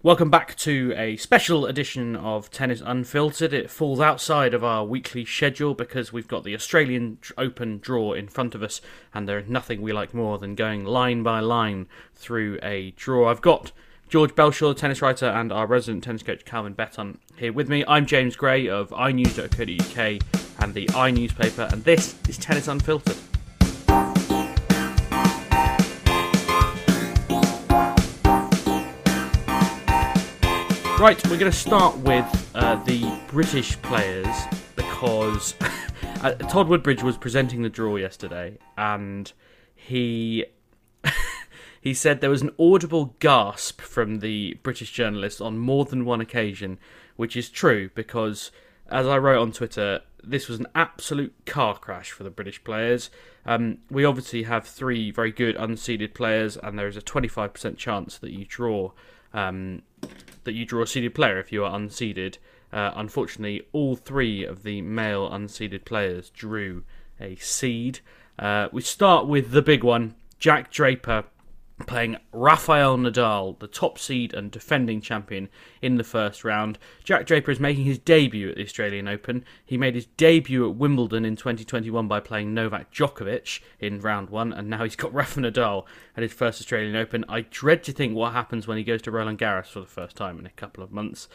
Welcome back to a special edition of Tennis Unfiltered. It falls outside of our weekly schedule because we've got the Australian Open draw in front of us, and there is nothing we like more than going line by line through a draw. I've got George Belshaw, tennis writer, and our resident tennis coach Calvin Betton here with me. I'm James Gray of iNews.co.uk and the iNewspaper, and this is Tennis Unfiltered. Right, we're going to start with uh, the British players because uh, Todd Woodbridge was presenting the draw yesterday, and he he said there was an audible gasp from the British journalists on more than one occasion, which is true because, as I wrote on Twitter, this was an absolute car crash for the British players. Um, we obviously have three very good unseeded players, and there is a 25% chance that you draw um, that you draw a seeded player if you are unseeded. Uh, unfortunately, all three of the male unseeded players drew a seed. Uh, we start with the big one, Jack Draper playing Rafael Nadal, the top seed and defending champion in the first round. Jack Draper is making his debut at the Australian Open. He made his debut at Wimbledon in 2021 by playing Novak Djokovic in round one, and now he's got Rafa Nadal at his first Australian Open. I dread to think what happens when he goes to Roland Garros for the first time in a couple of months.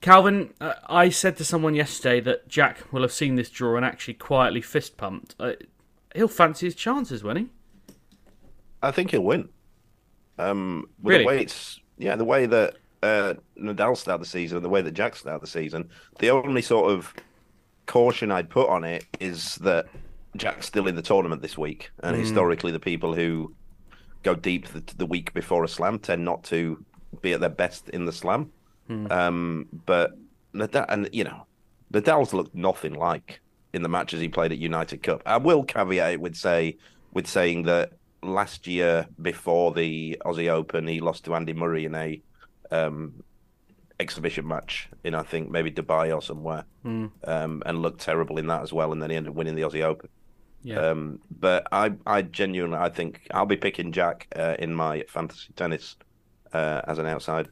Calvin, uh, I said to someone yesterday that Jack will have seen this draw and actually quietly fist pumped. Uh, he'll fancy his chances, won't he? I think he'll win. Um, with Really? the way it's yeah, the way that uh, Nadal started the season, the way that Jack started the season, the only sort of caution I'd put on it is that Jack's still in the tournament this week, and Mm. historically, the people who go deep the, the week before a slam tend not to be at their best in the slam. Hmm. Um, but Nadal, and you know, Nadal's looked nothing like in the matches he played at United Cup. I will caveat it with say with saying that last year before the Aussie Open, he lost to Andy Murray in a um, exhibition match in I think maybe Dubai or somewhere, Hmm. um, and looked terrible in that as well. And then he ended up winning the Aussie Open. Yeah. Um, but I, I genuinely, I think I'll be picking Jack uh, in my fantasy tennis uh, as an outside.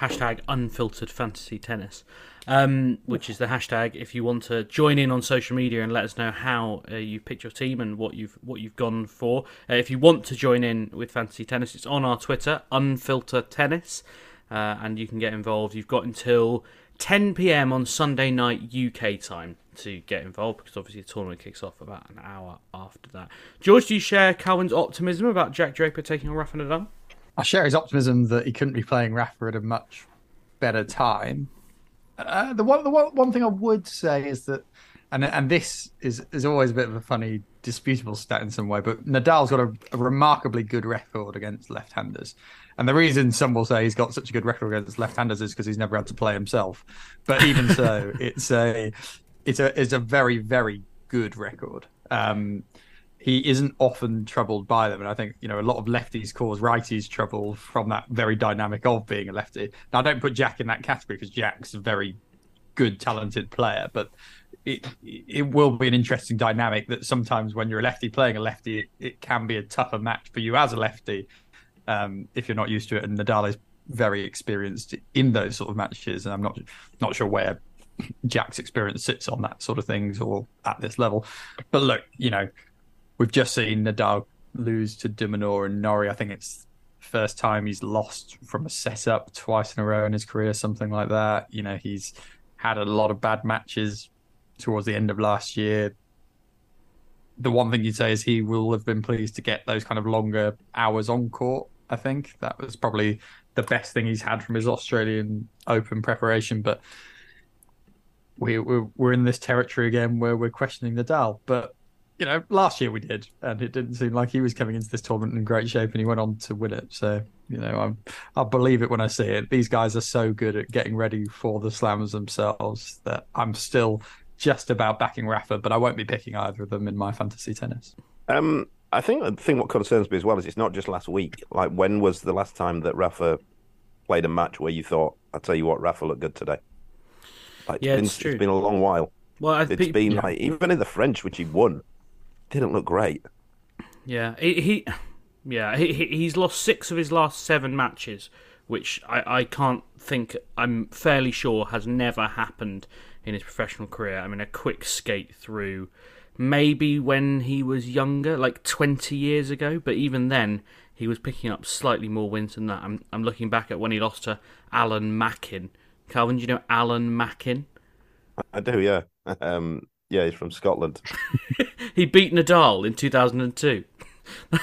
Hashtag unfiltered fantasy tennis um, which is the hashtag if you want to join in on social media and let us know how uh, you picked your team and what you've what you've gone for. Uh, if you want to join in with fantasy tennis it's on our twitter unfilter tennis uh, and you can get involved. You've got until 10 p.m on sunday night uk time to get involved because obviously the tournament kicks off about an hour after that. George do you share calvin's optimism about jack draper taking on rafa nadal I share his optimism that he couldn't be playing Rafa at a much better time. Uh, the one, the one, one thing I would say is that, and and this is is always a bit of a funny, disputable stat in some way, but Nadal's got a, a remarkably good record against left-handers, and the reason some will say he's got such a good record against left-handers is because he's never had to play himself. But even so, it's a it's a it's a very very good record. Um, he isn't often troubled by them. And I think, you know, a lot of lefties cause righties trouble from that very dynamic of being a lefty. Now, I don't put Jack in that category because Jack's a very good, talented player, but it it will be an interesting dynamic that sometimes when you're a lefty playing a lefty, it, it can be a tougher match for you as a lefty um, if you're not used to it. And Nadal is very experienced in those sort of matches, and I'm not not sure where Jack's experience sits on that sort of things or at this level. But look, you know, we've just seen Nadal lose to de Minaur and Norrie. I think it's first time he's lost from a setup twice in a row in his career, something like that. You know, he's had a lot of bad matches towards the end of last year. The one thing you'd say is he will have been pleased to get those kind of longer hours on court. I think that was probably the best thing he's had from his Australian Open preparation. But we, we're, we're in this territory again where we're questioning Nadal. But you know, last year we did, and it didn't seem like he was coming into this tournament in great shape, and he went on to win it. So, you know, I'm, I'll believe it when I see it. These guys are so good at getting ready for the slams themselves that I'm still just about backing Rafa, but I won't be picking either of them in my fantasy tennis. Um, I think the thing what concerns me as well is it's not just last week. Like, when was the last time that Rafa played a match where you thought, "I tell you what, Rafa looked good today"? Like, Yeah, it's, been, it's true. it's been a long while. Well, I It's think- been yeah. like even in the French, which he won, didn't look great. Yeah, he, he yeah, he, he- he's lost six of his last seven matches, which I, I can't think. I'm fairly sure has never happened in his professional career. I mean, a quick skate through, maybe when he was younger, like 20 years ago, but even then. He was picking up slightly more wins than that. I'm, I'm looking back at when he lost to Alan Mackin. Calvin, do you know Alan Mackin? I do, yeah. Um, yeah, he's from Scotland. He beat Nadal in 2002.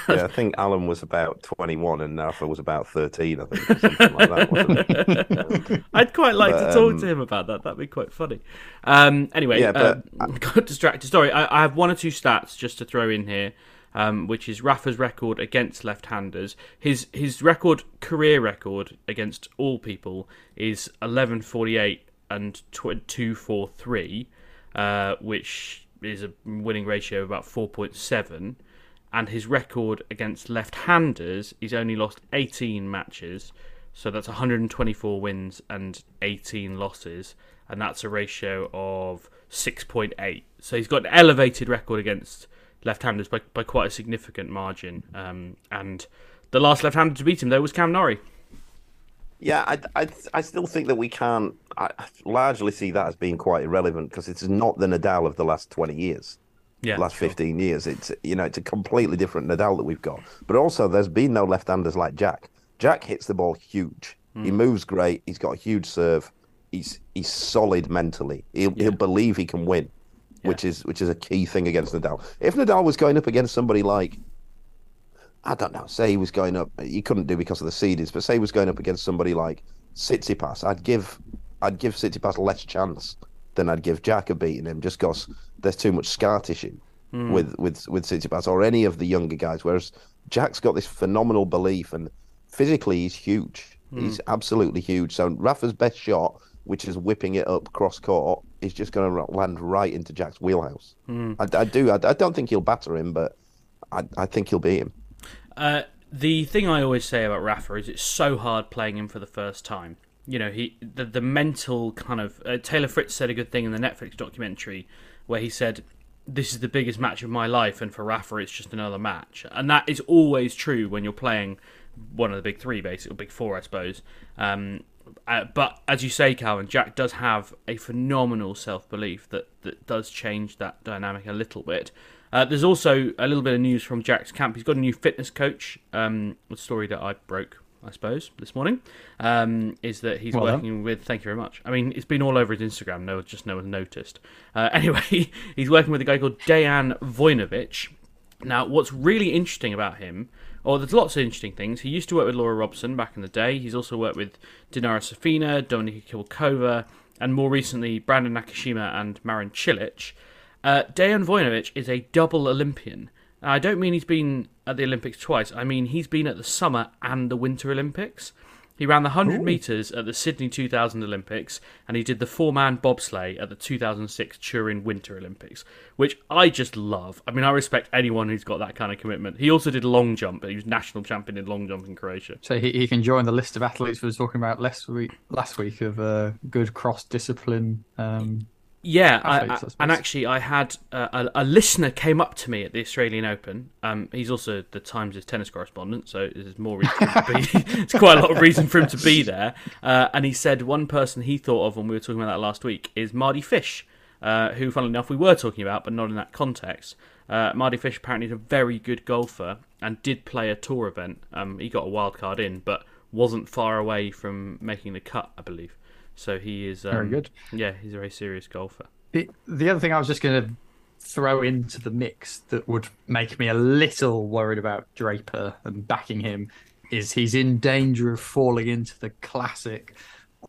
yeah, I think Alan was about twenty-one and Rafa was about thirteen. I think, something like that, I'd quite like But, to talk um, to him about that. That'd be quite funny. Um, anyway, Yeah, but- uh, got distracted. Sorry, I, I have one or two stats just to throw in here, um, which is Rafa's record against left-handers. His his record, career record against all people, is eleven forty-eight and tw- two four three, uh, which is a winning ratio of about four point seven. And his record against left-handers, he's only lost 18 matches, so that's 124 wins and 18 losses, and that's a ratio of 6.8. So he's got an elevated record against left-handers by, by quite a significant margin. Um, and the last left-hander to beat him, though, was Cam Norrie. Yeah, I, I, I still think that we can't I largely see that as being quite irrelevant because it's not the Nadal of the last 20 years. Yeah, last 15 years. It's you know, it's a completely different Nadal that we've got. But also there's been no left-handers like Jack. Jack hits the ball huge. He Mm. moves great. He's got a huge serve. He's he's solid mentally. He'll he'll believe he can win, which is which is a key thing against Nadal. If Nadal was going up against somebody like I don't know, say he was going up he couldn't do because of the seedings, but say he was going up against somebody like Tsitsipas, I'd give I'd give Tsitsipas less chance than I'd give Jack of beating him just because there's too much scar tissue Mm. with with with Tsitsipas or any of the younger guys. Whereas Jack's got this phenomenal belief and physically he's huge. He's absolutely huge. So Rafa's best shot, which is whipping it up cross court, is just going to land right into Jack's wheelhouse. Mm. I, I do. I, I don't think he'll batter him, but I, I think he'll beat him. Uh, the thing I always say about Rafa is it's so hard playing him for the first time. You know, he the, the mental kind of uh, Taylor Fritz said a good thing in the Netflix documentary where he said this is the biggest match of my life, and for Rafa it's just another match, and that is always true when you're playing one of the big three, basically, or big four, I suppose. Um, uh, but as you say, Calvin, Jack does have a phenomenal self belief that, that does change that dynamic a little bit. Uh, there's also a little bit of news from Jack's camp. He's got a new fitness coach. Um, a story that I broke, I suppose, this morning um, is that he's Well done. working with. Thank you very much. I mean, it's been all over his Instagram. No, just no one noticed. Uh, anyway, he's working with a guy called Dejan Vojnovic. Now, what's really interesting about him, or there's lots of interesting things. He used to work with Laura Robson back in the day. He's also worked with Dinara Safina, Dominika Kilkova, and more recently Brandon Nakashima and Marin Cilic. Uh, Dejan Vojnovic is a double Olympian. Now, I don't mean he's been at the Olympics twice. I mean he's been at the Summer and the Winter Olympics. He ran the 100 metres at the Sydney 2000 Olympics, and he did the four man bobsleigh at the 2006 Turin Winter Olympics, which I just love. I mean, I respect anyone who's got that kind of commitment. He also did long jump, he was national champion in long jump in Croatia. So he, he can join the list of athletes we were talking about last week, last week of uh, good cross discipline um, Yeah, athletes, I I- suppose. and actually, I had uh, a, a listener came up to me at the Australian Open. Um, he's also the Times' tennis correspondent, so there's more reason to be. it's quite a lot of reason for him to be there. Uh, and he said one person he thought of when we were talking about that last week is Mardy Fish, uh, who, funnily enough, we were talking about, but not in that context. Uh, Mardy Fish apparently is a very good golfer and did play a tour event. Um, he got a wild card in, but wasn't far away from making the cut, I believe. So he is um, Very good. Yeah, he's a very serious golfer. The, the other thing I was just going to throw into the mix that would make me a little worried about Draper and backing him is he's in danger of falling into the classic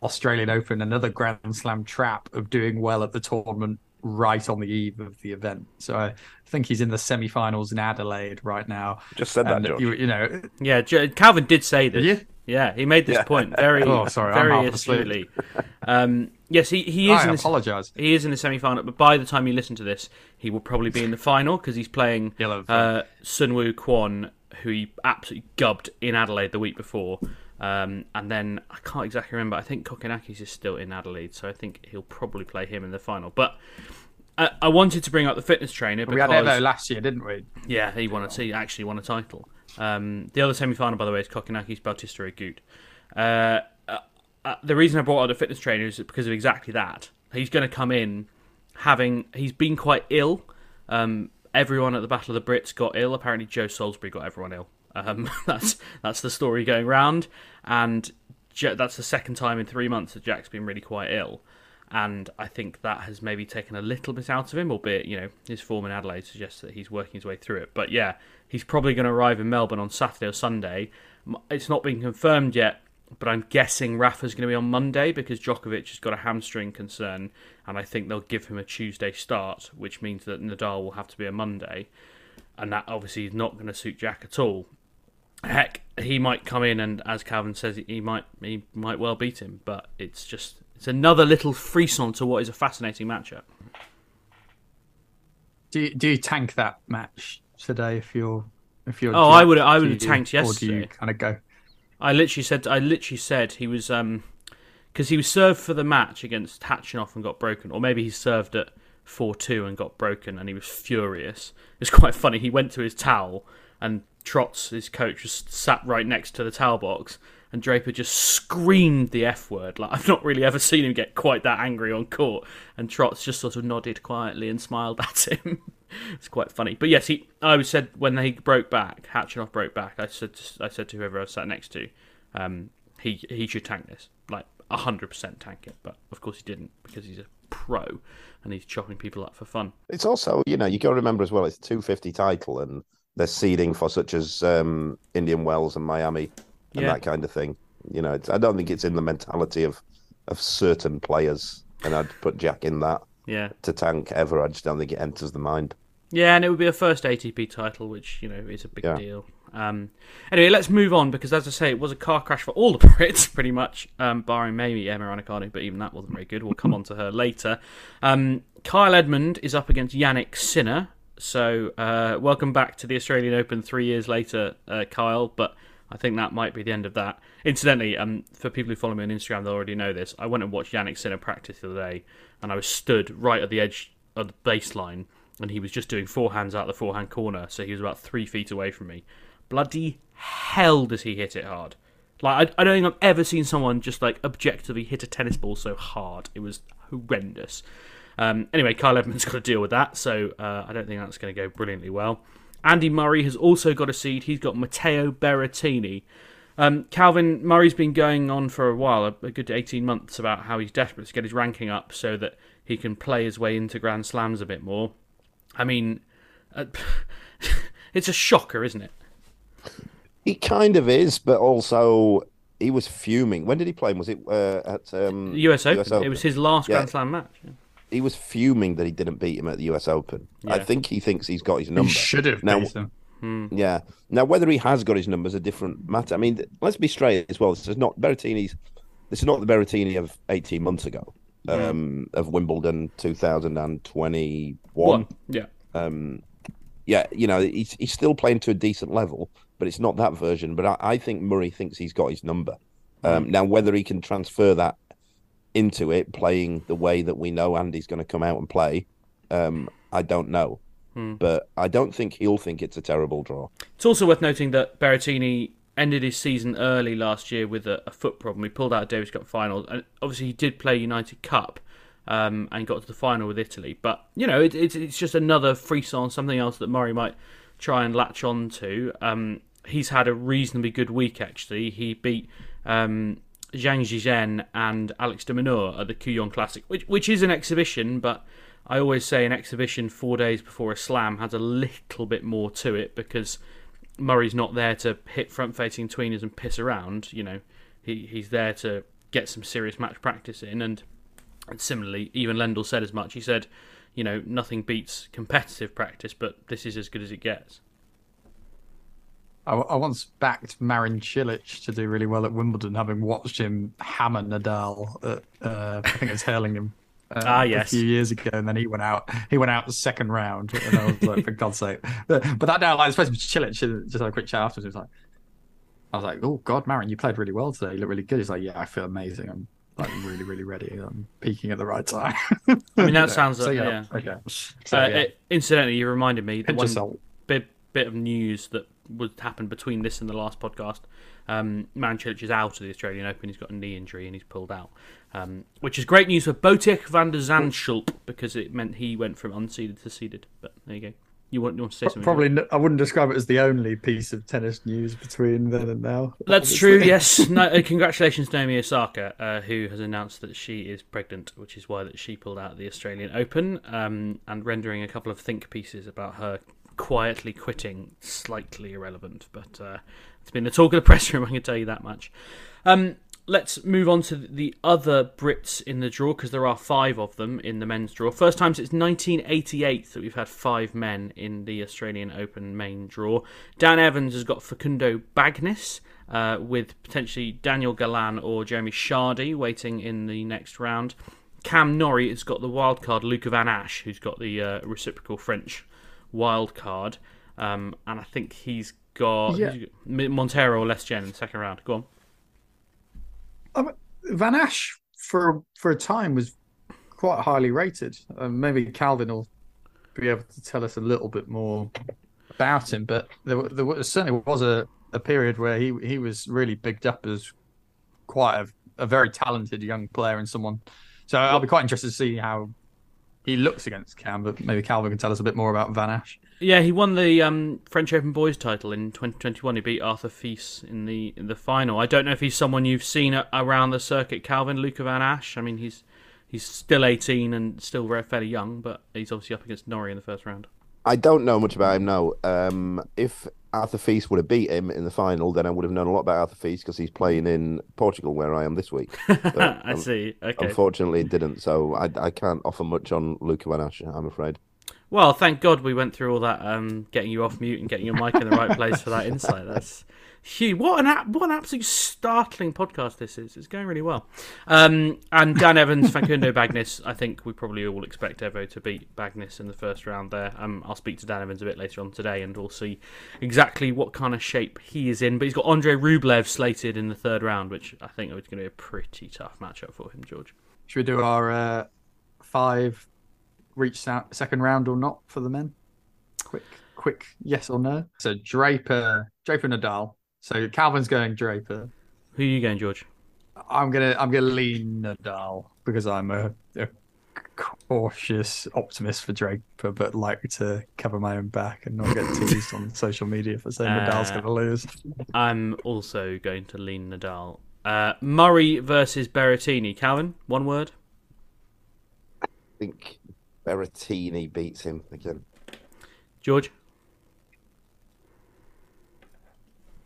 Australian Open, another Grand Slam trap of doing well at the tournament right on the eve of the event. So I think he's in the semi-finals in Adelaide right now. Just said that, And, George. You, you know, Yeah, Calvin did say this. Did Yeah, he made this Yeah. point very, Oh, sorry, I'm very half asleep. astutely. Um, yes, he, he is. I in the, apologise. He is in the semi-final, but by the time you listen to this, he will probably be in the final because he's playing Yellow uh, Soonwoo Kwon, who he absolutely gubbed in Adelaide the week before. Um, and then I can't exactly remember. I think Kokkinakis is still in Adelaide, so I think he'll probably play him in the final. But uh, I wanted to bring up the fitness trainer because we had Evo last year, didn't we? yeah, he won a he actually won a title. Um, the other semi final, by the way, is Kokkinakis Bautista Agut. Uh, uh, uh, the reason I brought out a fitness trainer is because of exactly that. He's going to come in having he's been quite ill. Um, everyone at the Battle of the Brits got ill. Apparently, Joe Salisbury got everyone ill. Um, that's that's the story going round, and that's the second time in three months that Jack's been really quite ill. And I think that has maybe taken a little bit out of him, albeit, you know, his form in Adelaide suggests that he's working his way through it. But yeah, he's probably going to arrive in Melbourne on Saturday or Sunday. It's not been confirmed yet, but I'm guessing Rafa's going to be on Monday because Djokovic has got a hamstring concern, and I think they'll give him a Tuesday start, which means that Nadal will have to be a Monday. And that obviously is not going to suit Jack at all. Heck, he might come in and, as Calvin says, he might he might well beat him. But it's just it's another little frisson to what is a fascinating matchup. Do you, do you tank that match today if you're if you're? Oh, I would- I would you have do- tanked Or do you kind of go? I literally said I literally said he was um because he was served for the match against Khachanov and got broken, or maybe he served at four two and got broken, and he was furious. It's quite funny. He went to his towel, and Trotz, his coach, just sat right next to the towel box, and Draper just screamed the f word. Like I've not really ever seen him get quite that angry on court, and Trotz just sort of nodded quietly and smiled at him. it's quite funny. But yes, he. I said when they broke back, Khachanov broke back. I said to, I said to whoever I was sat next to, um, he he should tank this, like hundred percent tank it. But of course he didn't because he's a pro and he's chopping people up for fun. It's also, you know, you got to remember as well, it's a 250 title and they're seeding for such as um, Indian Wells and Miami and Yeah. that kind of thing. You know, it's, I don't think it's in the mentality of, of certain players. And I'd put Jack in that Yeah, to tank ever. I just don't think it enters the mind. yeah, and it would be a first ATP title, which you know is a big Yeah. deal. Um, anyway, let's move on because, as I say, it was a car crash for all the Brits, pretty much, um, barring maybe Emma Raducanu, but even that wasn't very good. We'll come on to her later. Um, Kyle Edmund is up against Jannik Sinner. So, uh, welcome back to the Australian Open three years later, uh, Kyle. But I think that might be the end of that. Incidentally, um, for people who follow me on Instagram, they already know this. I went and watched Jannik Sinner practice the other day, and I was stood right at the edge of the baseline, and he was just doing forehands out the forehand corner, so he was about three feet away from me. Bloody hell, does he hit it hard! Like I, I don't think I've ever seen someone just like objectively hit a tennis ball so hard. It was horrendous. Um, anyway, Kyle Edmund's got to deal with that, so uh, I don't think that's going to go brilliantly well. Andy Murray has also got a seed. He's got Matteo Berrettini. Um, Calvin Murray's been going on for a while, a, a good 18 months, about how he's desperate to get his ranking up so that he can play his way into Grand Slams a bit more. I mean, uh, it's a shocker, isn't it? He kind of is, but also he was fuming. When did he play? Was it uh, at um, The US Open. It was his last Yeah. Grand Slam match. yeah. He was fuming that he didn't beat him at the US Open. I think he thinks he's got his number. He should have now. beat him. Yeah. Now, whether he has got his numbers, a different matter. I mean, let's be straight as well. This is not Berrettini's. This is not the Berrettini of eighteen months ago, um, of Wimbledon two thousand and twenty one. Yeah. Um, yeah, you know, he's he's still playing to a decent level, but it's not that version. But I, I think Murray thinks he's got his number. Um, now, whether he can transfer that into it, playing the way that we know Andy's going to come out and play, um, I don't know. But I don't think he'll think it's a terrible draw. It's also worth noting that Berrettini ended his season early last year with a, a foot problem. He pulled out of Davis Cup finals, and obviously he did play United Cup um, and got to the final with Italy. But you know, it, it's it's just another frisson, something else that Murray might try and latch on to. Um, he's had a reasonably good week actually. He beat um, Zhang Zhizhen and Alex de Minaur at the Kooyong Classic, which which is an exhibition, but I always say an exhibition four days before a slam has a little bit more to it because Murray's not there to hit front facing tweeners and piss around. You know, he he's there to get some serious match practice in. And, and similarly, even Lendl said as much. He said, you know, nothing beats competitive practice, but this is as good as it gets. I, I once backed Marin Cilic to do really well at Wimbledon, having watched him hammer Nadal at uh, I think it was Hurlingham. Uh, Ah, yes. a few years ago, and then he went out. He went out the second round, and I was like, for God's sake! But, but that now, like, I suppose Cilic just had a quick chat afterwards. He was like, I was like, oh God, Marin, you played really well today. You look really good. He's like, yeah, I feel amazing. I'm like really, really ready. I'm peaking at the right time. I mean, that sounds so, like yeah, yeah. okay. So, Uh, yeah. it- incidentally, you reminded me the one yourself. bit bit of news that would happen between this and the last podcast. Um, is out of the Australian Open. He's got a knee injury and he's pulled out, um, which is great news for Botic van der Zandschulp because it meant he went from unseeded to seeded. But there you go. You want, you want to say something? Probably, I wouldn't describe it as the only piece of tennis news between then and now. That's obviously. true. Yes. No, uh, congratulations, Naomi Osaka, uh, who has announced that she is pregnant, which is why that she pulled out of the Australian Open, um, and rendering a couple of think pieces about her quietly quitting slightly irrelevant. But uh, it's been the talk of the press room. I can tell you that much. Um, let's move on to the other Brits in the draw because there are five of them in the men's draw. First time since 1988 that we've had five men in the Australian Open main draw. Dan Evans has got Facundo Bagnis. Uh, with potentially Daniel Galan or Jeremy Chardy waiting in the next round. Cam Norrie has got the wildcard Luca Van Assche, who's got the uh, reciprocal French wild card. Um, and I think he's got, Yeah. who's he got? Monteiro or Lestienne in the second round. Go on. Um, Van Assche for for a time was quite highly rated. Um, maybe Calvin will be able to tell us a little bit more about him. But there, there certainly was a, a period where he he was really bigged up as quite a, a very talented young player and someone. So I'll be quite interested to see how he looks against Cam. But maybe Calvin can tell us a bit more about Van Assche. Yeah, he won the um, French Open boys title in 2021. He beat Arthur Fils in the in the final. I don't know if he's someone you've seen around the circuit, Calvin Luca Van Assche. I mean, he's he's still 18 and still very fairly young, but he's obviously up against Norrie in the first round. I don't know much about him now. Um, if Arthur Fils would have beat him in the final, then I would have known a lot about Arthur Fils because he's playing in Portugal, where I am this week. But, I um, see. Okay. Unfortunately, it didn't, so I, I can't offer much on Luca Van Assche, I'm afraid. Well, thank God we went through all that, um, getting you off mute and getting your mic in the right place for that insight. That's huge. What an a- what an absolute startling podcast this is. It's going really well. Um, and Dan Evans, Facundo Bagnis. I think we probably all expect Evo to beat Bagnis in the first round there. Um, I'll speak to Dan Evans a bit later on today, and we'll see exactly what kind of shape he is in. But he's got Andre Rublev slated in the third round, which I think is going to be a pretty tough matchup for him, George. Should we do our uh, five reach second round or not for the men? Quick, quick, yes or no. So Draper, Draper Nadal. So Calvin's going Draper. Who are you going, George? I'm gonna, I'm gonna lean Nadal because I'm a, a cautious optimist for Draper, but like to cover my own back and not get teased on social media for saying Nadal's Uh, gonna lose. I'm also going to lean Nadal. Uh, Murray versus Berrettini. Calvin, one word. I think Berrettini beats him again. George.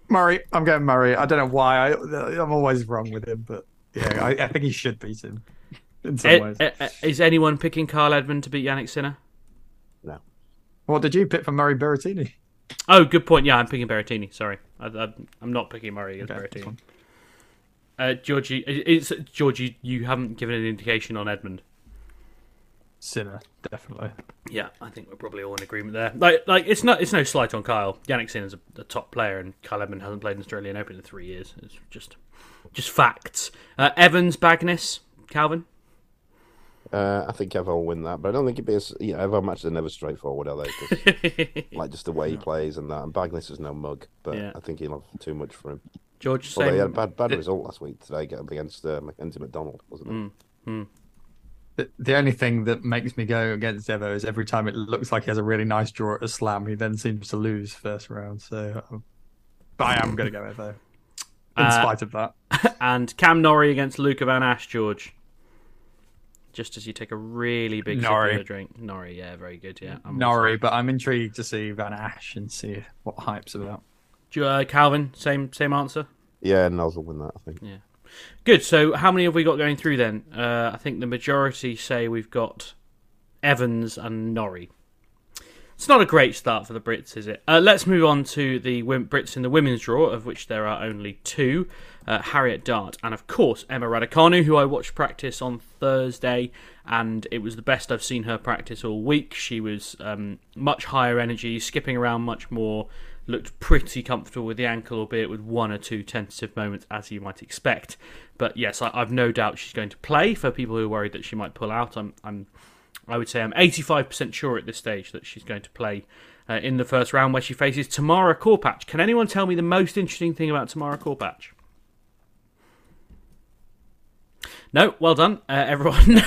Murray, I'm going Murray. I don't know why. I, I'm always wrong with him, but yeah, I, I think he should beat him in some Eh, ways. eh, eh, is anyone picking Carl Edmund to beat Jannik Sinner? No. What did you pick for Murray Berrettini? Oh, good point. Yeah, I'm picking Berrettini. Sorry, I, I, I'm not picking Murray against Okay, Berrettini. Uh, Georgie, it's Georgie. You haven't given an indication on Edmund. Sinner, definitely. Yeah, I think we're probably all in agreement there. Like, like it's not it's no slight on Kyle. Jannik Sinner's a, a top player, and Kyle Edmund hasn't played an Australian Open in three years. It's just just facts. Uh, Evans, Bagnis, Calvin. Uh, I think Evo will win that, but I don't think it'd be as you know, Evo matches are never straightforward, are they? 'Cause, like just the way he plays and that. And Bagnis is no mug, but Yeah. I think he'll have too much for him. George, Although he had a same. bad bad result last week today up against uh, Mackenzie McDonald, wasn't it? Mm, mm. The, the only thing that makes me go against Evo is every time it looks like he has a really nice draw at a slam, he then seems to lose first round. So, um, but I am going to go Evo, in Uh, spite of that. and Cam Norrie against Luca Van Assche, George. Just as you take a really big sip Norrie. of your drink, Norrie, yeah, very good, yeah. I'm Norrie, but I'm intrigued to see Van Ash and see what the hype's about. Do you, uh, Calvin, same same answer. Yeah, Nels will win that, I think. Yeah. Good. So, how many have we got going through then? Uh, I think the majority say we've got Evans and Norrie. It's not a great start for the Brits, is it? Uh, let's move on to the Brits in the women's draw, of which there are only two uh, Harriet Dart and, of course, Emma Raducanu, who I watched practice on Thursday, and it was the best I've seen her practice all week. She was um, much higher energy, skipping around much more, looked pretty comfortable with the ankle, albeit with one or two tentative moments, as you might expect. But yes, I, I've no doubt she's going to play. For people who are worried that she might pull out, I'm, I'm I would say I'm 85% sure at this stage that she's going to play uh, in the first round where she faces Tamara Korpatsch. Can anyone tell me the most interesting thing about Tamara Korpatsch? No, well done, uh, everyone.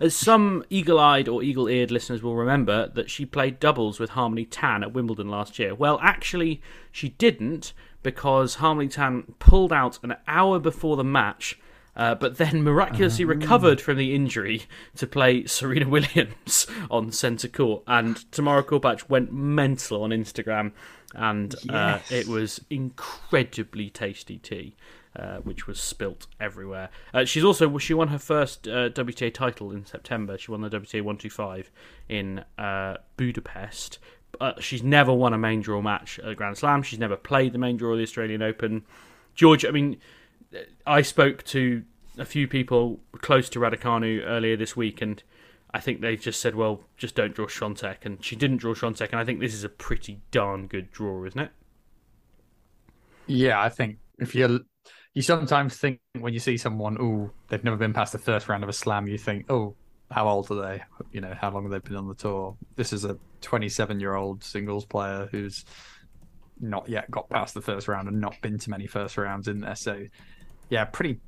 As some eagle eyed or eagle eared listeners will remember, that she played doubles with Harmony Tan at Wimbledon last year. Well, actually, she didn't because Harmony Tan pulled out an hour before the match. Uh, but then miraculously recovered from the injury to play Serena Williams on centre court. And Tamara Korpatsch went mental on Instagram, and uh, it was incredibly tasty tea uh, which was spilt everywhere. Uh, she's also she won her first uh, WTA title in September. She won the WTA 125 in uh, Budapest. Uh, she's never won a main draw match at a Grand Slam. She's never played the main draw of the Australian Open. George, I mean, I spoke to a few people close to Raducanu earlier this week, and I think they just said, "Well, just don't draw Swiatek," and she didn't draw Swiatek, and I think this is a pretty darn good draw, isn't it? Yeah, I think if you you sometimes think when you see someone, oh, they've never been past the first round of a slam, you think, oh, how old are they? You know, how long have they been on the tour? This is a 27 year old singles player who's not yet got past the first round and not been to many first rounds in there. So, yeah, pretty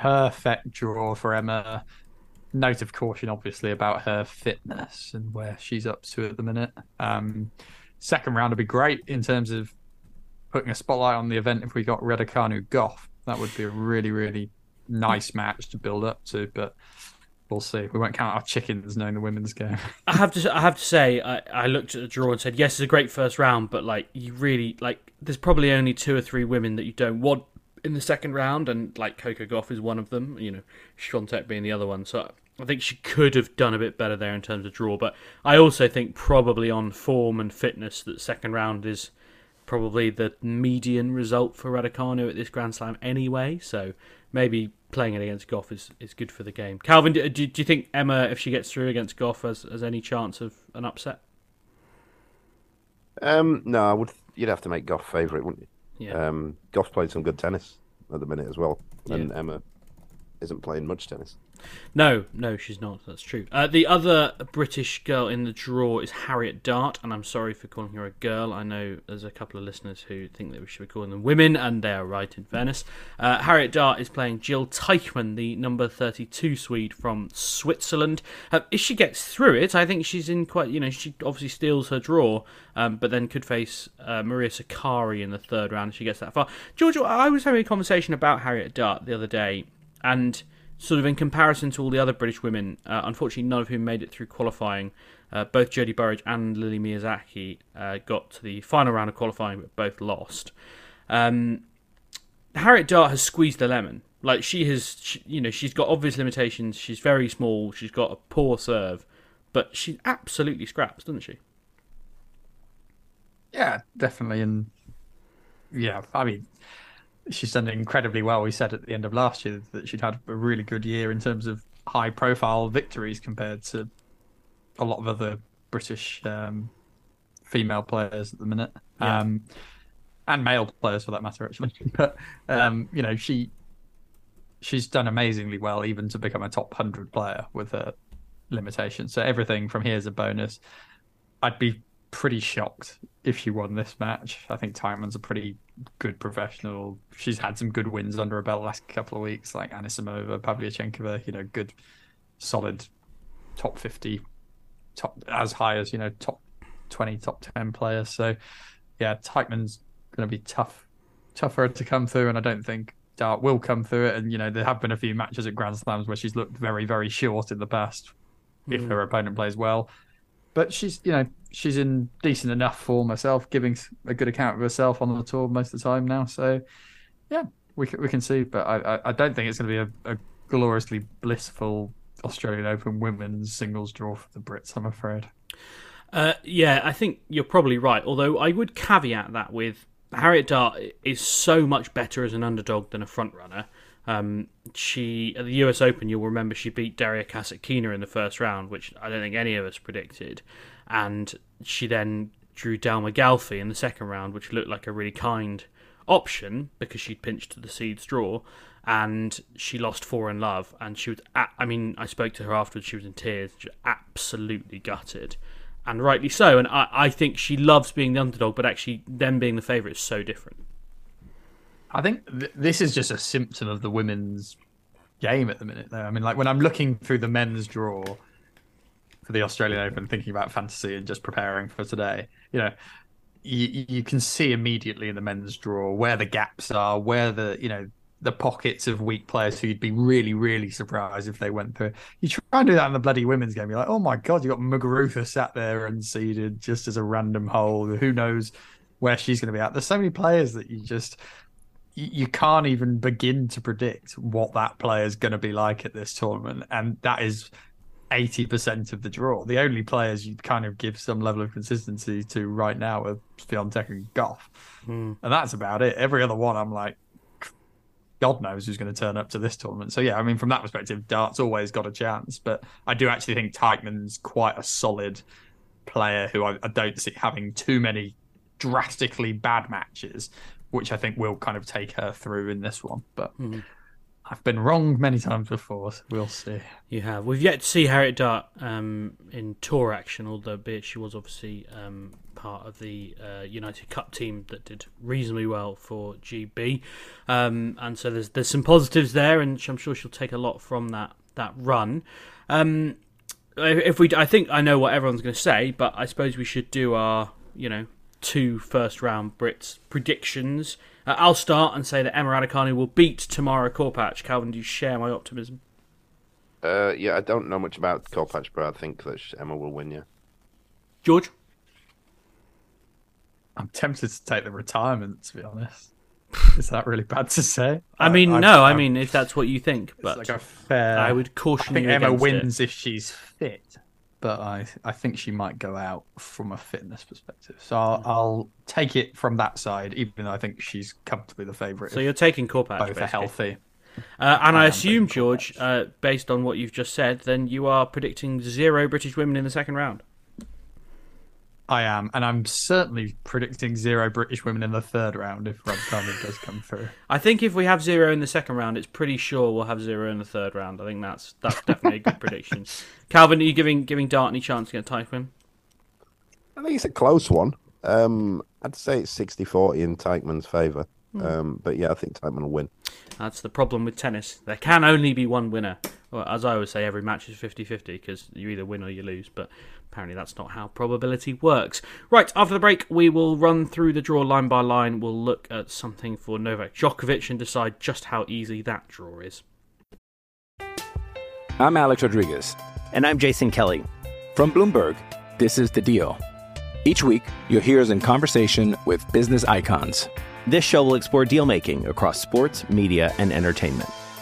perfect draw for Emma. Note of caution, obviously, about her fitness and where she's up to at the minute. Um, second round would be great in terms of putting a spotlight on the event if we got Raducanu Gauff. That would be a really, really nice match to build up to, but we'll see. We won't count our chickens knowing the women's game. I have to. I have to say, I, I looked at the draw and said, yes, it's a great first round, but like you really like. There's probably only two or three women that you don't want in the second round, and like Coco Gauff is one of them. You know, Swiatek being the other one. So I think she could have done a bit better there in terms of draw. But I also think probably on form and fitness that second round is probably the median result for Raducanu at this Grand Slam anyway. So maybe playing it against Gauff is, is good for the game. Calvin, do, do, do you think Emma, if she gets through against Gauff, has, has any chance of an upset? Um, no, I would. You'd have to make Gauff favourite, wouldn't you? Yeah. Um, Gauff's playing some good tennis at the minute as well, and Emma isn't playing much tennis. No, no, she's not. That's true. Uh, the other British girl in the draw is Harriet Dart, and I'm sorry for calling her a girl. I know there's a couple of listeners who think that we should be calling them women, and they are right in fairness. Uh, Harriet Dart is playing Jill Teichmann, the number 32 Swede from Switzerland. Uh, if she gets through it, I think she's in quite, you know, she obviously steals her draw, um, but then could face uh, Maria Sakkari in the third round if she gets that far. George, I was having a conversation about Harriet Dart the other day, and sort of in comparison to all the other British women, uh, unfortunately, none of whom made it through qualifying. Uh, both Jodie Burrage and Lily Miyazaki uh, got to the final round of qualifying, but both lost. Um, Harriet Dart has squeezed the lemon. Like she has, she, you know, she's got obvious limitations. She's very small. She's got a poor serve, but she absolutely scraps, doesn't she? Yeah, definitely. And yeah, I mean, she's done incredibly well. We said at the end of last year that she'd had a really good year in terms of high profile victories compared to a lot of other British um, female players at the minute. Yeah. Um, and male players for that matter, actually. But um, you know, she she's done amazingly well, even to become a top hundred player with her limitations. So everything from here is a bonus. I'd be pretty shocked if she won this match. I think Teichmann's a pretty good professional. She's had some good wins under her belt the last couple of weeks, like Anisimova, Pavlyuchenkova. You know, good, solid top fifty, top as high as you know top twenty, top ten players. So yeah, Teichmann's going to be tough, tougher to come through, and I don't think Dart will come through it. And you know, there have been a few matches at Grand Slams where she's looked very, very short in the past if Mm. her opponent plays well. But she's, you know, she's in decent enough form herself, giving a good account of herself on the tour most of the time now. So, yeah, we can, we can see. But I, I, don't think it's going to be a, a gloriously blissful Australian Open women's singles draw for the Brits. I'm afraid. Uh, yeah, I think you're probably right. Although I would caveat that with Harriet Dart is so much better as an underdog than a front runner. Um, she at the U.S. Open, you'll remember she beat Daria Kasatkina in the first round, which I don't think any of us predicted, and she then drew Dalma Galfi in the second round, which looked like a really kind option because she'd pinched the seeds draw, and she lost four in love, and she was. At, I mean, I spoke to her afterwards. She was in tears, she was absolutely gutted and rightly so. And I, I think she loves being the underdog, but actually, them being the favourite is so different. I think th- this is just a symptom of the women's game at the minute, though. I mean, like when I'm looking through the men's draw for the Australian Open, thinking about fantasy and just preparing for today, you know, you, you can see immediately in the men's draw where the gaps are, where the, you know, the pockets of weak players who you'd be really, really surprised if they went through. You try and do that in the bloody women's game. You're like, oh my God, you got Muguruza sat there and seeded just as a random hole. Who knows where she's going to be at? There's so many players that you just you can't even begin to predict what that player is going to be like at this tournament, and that is eighty percent of the draw. The only players you'd kind of give some level of consistency to right now are Swiatek and Gauff, Hmm. and that's about it. Every other one, I'm like, God knows who's going to turn up to this tournament. So yeah, I mean, from that perspective, Dart's always got a chance, but I do actually think Teichmann's quite a solid player who I, I don't see having too many drastically bad matches, which I think will kind of take her through in this one. But I've been wrong many times before, so we'll see. You have. We've yet to see Harriet Dart um, in tour action, although be it she was obviously um, part of the uh, United Cup team that did reasonably well for GB, um, and so there's there's some positives there, and I'm sure she'll take a lot from that that run. Um, if we, I think I know what everyone's going to say, but I suppose we should do our, you know, two first round Brits predictions. Uh, I'll start and say that Emma Raducanu will beat Tamara Korpatsch. Calvin, do you share my optimism? Uh, yeah, I don't know much about Kolpatch, but I think that Emma will win. Yeah. George? I'm tempted to take the retirement, to be honest. Is that really bad to say? I mean, I- no, I I- mean, if that's what you think, It's but like a fair. I would caution I think you Emma wins it. if she's fit, but I I think she might go out from a fitness perspective. So I'll, Hmm. I'll take it from that side, even though I think she's comfortably the favourite. So you're taking Korpatsch, both are basically. healthy. Uh, and I, I assume, George, uh, based on what you've just said, then you are predicting zero British women in the second round. I am, and I'm certainly predicting zero British women in the third round if Raducanu does come through. I think if we have zero in the second round, it's pretty sure we'll have zero in the third round. I think that's that's definitely a good prediction. Calvin, are you giving giving Dart any chance to get Teichmann? I think it's a close one. Um, I'd say it's 60-40 in Teichmann's favour. Hmm. Um, but yeah, I think Teichmann will win. That's the problem with tennis. There can only be one winner. Well, as I always say, every match is 50 50 because you either win or you lose, but apparently that's not how probability works. Right, after the break, we will run through the draw line by line. We'll look at something for Novak Djokovic and decide just how easy that draw is. I'm Alex Rodriguez. And I'm Jason Kelly. From Bloomberg, this is The Deal. Each week, you'll hear us in conversation with business icons. This show will explore deal making across sports, media, and entertainment.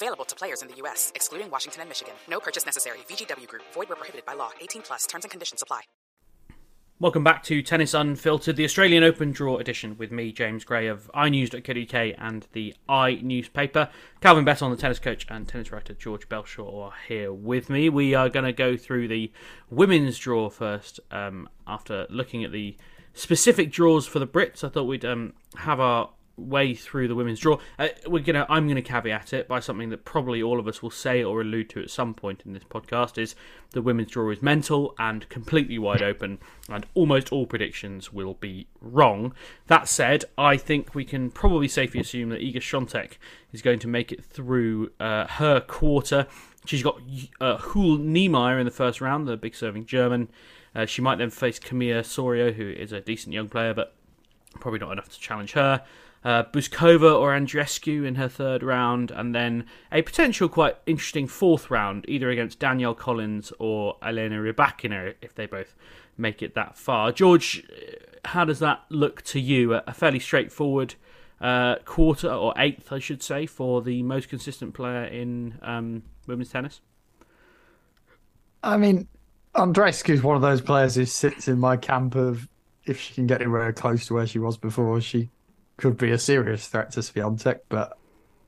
Available to players in the U.S., excluding Washington and Michigan. No purchase necessary. VGW Group. Void were prohibited by law. 18 plus. Terms and conditions apply. Welcome back to Tennis Unfiltered, the Australian Open Draw edition with me, James Gray of iNews.co.uk and the i newspaper. Calvin Betton, the tennis coach, and tennis writer George Belshaw are here with me. We are going to go through the women's draw first. Um, after looking at the specific draws for the Brits, I thought we'd um, have our way through the women's draw. Uh, we're gonna, I'm to caveat it by something that probably all of us will say or allude to at some point in this podcast: is the women's draw is mental and completely wide open, and almost all predictions will be wrong. That said, I think we can probably safely assume that Iga Swiatek is going to make it through uh, her quarter. She's got uh, Jule Niemeier in the first round, the big serving German. Uh, she might then face Camila Osorio, who is a decent young player, but probably not enough to challenge her. Uh, Bouzkova or Andreescu in her third round, and then a potential quite interesting fourth round, either against Danielle Collins or Elena Rybakina, if they both make it that far. George, how does that look to you? A fairly straightforward uh, quarter, or eighth, I should say, for the most consistent player in um, women's tennis? I mean, Andreescu is one of those players who sits in my camp of if she can get anywhere close to where she was before, she could be a serious threat to Swiatek, but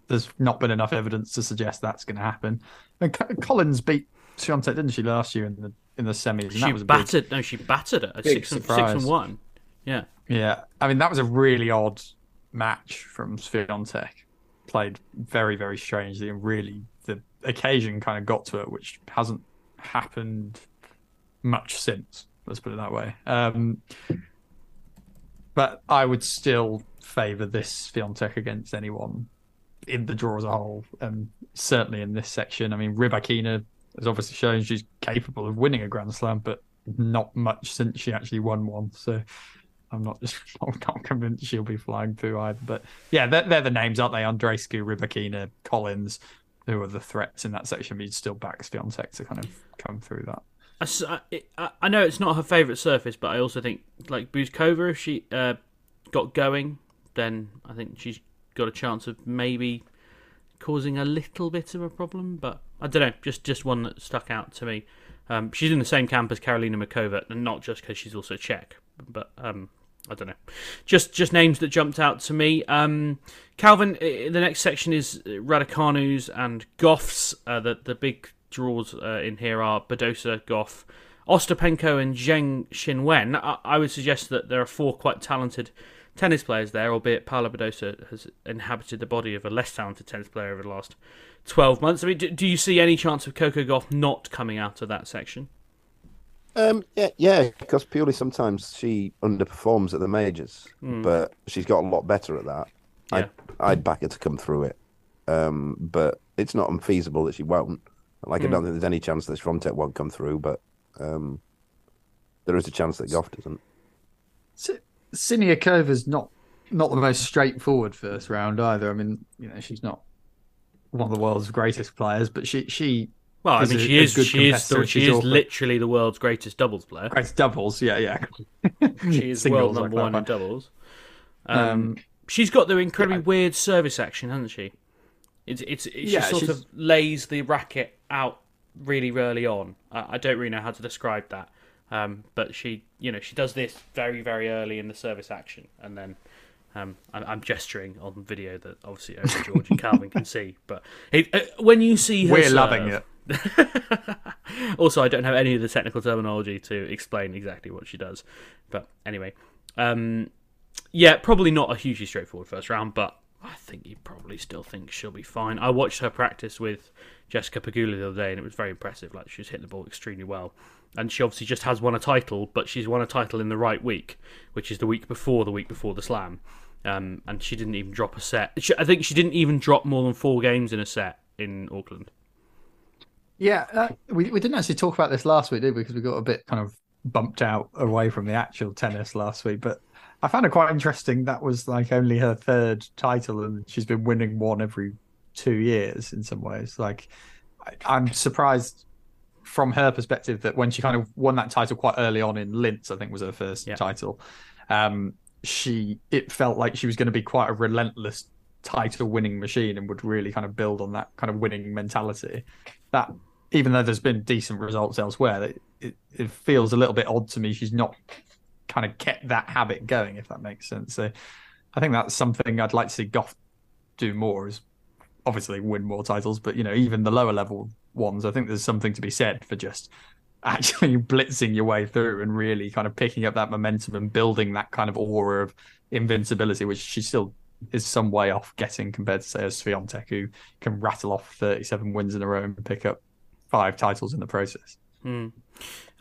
there's not been enough evidence to suggest that's going to happen. And Co- Collins beat Swiatek, didn't she, last year in the in the semis? And She that was battered. big, No, she battered it. big Six and, six and one. Yeah. Yeah, I mean that was a really odd match from Swiatek. Played very very strangely, and really the occasion kind of got to her, which hasn't happened much since. Let's put it that way. Um, but I would still favour this Swiatek against anyone in the draw as a whole, and certainly in this section. I mean, Rybakina has obviously shown she's capable of winning a Grand Slam, but not much since she actually won one. So I'm not just not convinced she'll be flying through either. But yeah, they're, they're the names, aren't they? Andreescu, Rybakina, Collins, who are the threats in that section. But you'd still back Swiatek to kind of come through that. I know it's not her favourite surface, but I also think like Bouzkova, if she uh, got going, then I think she's got a chance of maybe causing a little bit of a problem. But I don't know, just just one that stuck out to me. Um, she's in the same camp as Karolina Muchova, and not just because she's also Czech, but um, I don't know. Just just names that jumped out to me. Um, Calvin, the next section is Raducanu's and Gauff's. Uh, the the big draws uh, in here are Badosa, Goff, Ostapenko, and Zheng Qinwen. I, I would suggest that there are four quite talented tennis players there, albeit Paula Badosa has inhabited the body of a less talented tennis player over the last 12 months. I mean, do, do you see any chance of Coco Gauff not coming out of that section? Um, yeah, yeah, because purely sometimes she underperforms at the majors, Mm. but she's got a lot better at that. Yeah. I'd, I'd back her to come through it, um, but it's not unfeasible that she won't. Like, I Hmm. don't think there's any chance that Swiatek won't come through, but um, there is a chance that Gauff doesn't. Siniakova's not not the most straightforward first round either. I mean, you know, she's not one of the world's greatest players, but she she Well, I mean, a- she is good she is she she's is also- literally the world's greatest doubles player. great doubles. Yeah, yeah. She is Singles, world number one in doubles. Um, Um, she's got the incredibly weird service action, hasn't she? It's it's, it's Yeah, she sort she's- of lays the racket out really early on. I, I don't really know how to describe that, um, but she you know she does this very very early in the service action, and then. Um, I'm, I'm gesturing on video that obviously only George and Calvin can see, but it, uh, when you see her, We're serve- loving it. also, I don't have any of the technical terminology to explain exactly what she does. But anyway, um, yeah, probably not a hugely straightforward first round, but I think he probably still thinks she'll be fine. I watched her practice with Jessica Pegula the other day, and it was very impressive. Like she was hitting the ball extremely well, and she obviously just has won a title, but she's won a title in the right week, which is the week before the week before the Slam. Um, and she didn't even drop a set. She, I think she didn't even drop more than four games in a set in Auckland. Yeah, uh, we we didn't actually talk about this last week, did we? Because we got a bit kind of bumped out away from the actual tennis last week. But I found it quite interesting. That was like only her third title, and she's been winning one every two years in some ways. Like, I, I'm surprised from her perspective that when she kind of won that title quite early on in Linz, I think was her first title. Um, she it felt like she was going to be quite a relentless title winning machine and would really kind of build on that kind of winning mentality. That even though there's been decent results elsewhere, it, it, it feels a little bit odd to me. She's not kind of kept that habit going, if that makes sense. So I think that's something I'd like to see Gauff do more. Is obviously win more titles, but you know even the lower level ones, I think there's something to be said for just actually blitzing your way through and really kind of picking up that momentum and building that kind of aura of invincibility, which she still is some way off getting compared to say a Swiatek who can rattle off 37 wins in a row and pick up five titles in the process. Hmm.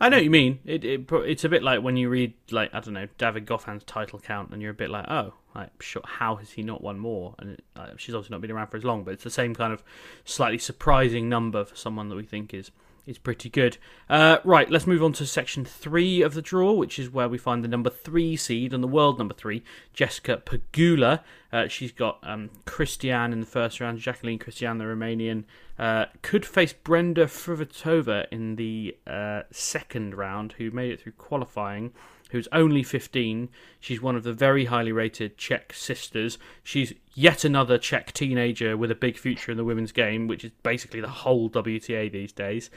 I know what you mean. It, it it's a bit like when you read like I don't know David Goffin's title count, and you're a bit like, oh, like sure, how has he not won more? And it, uh, she's obviously not been around for as long, but it's the same kind of slightly surprising number for someone that we think is is pretty good. Uh, right, let's move on to section three of the draw, which is where we find the number three seed and the world number three, Jessica Pegula. Uh, she's got um, Cristian in the first round, Jaqueline Cristian, the Romanian, uh, could face Brenda Fruhvirtova in the uh, second round, who made it through qualifying. Who's only 15. She's one of the very highly rated Czech sisters. She's yet another Czech teenager with a big future in the women's game, which is basically the whole WTA these days.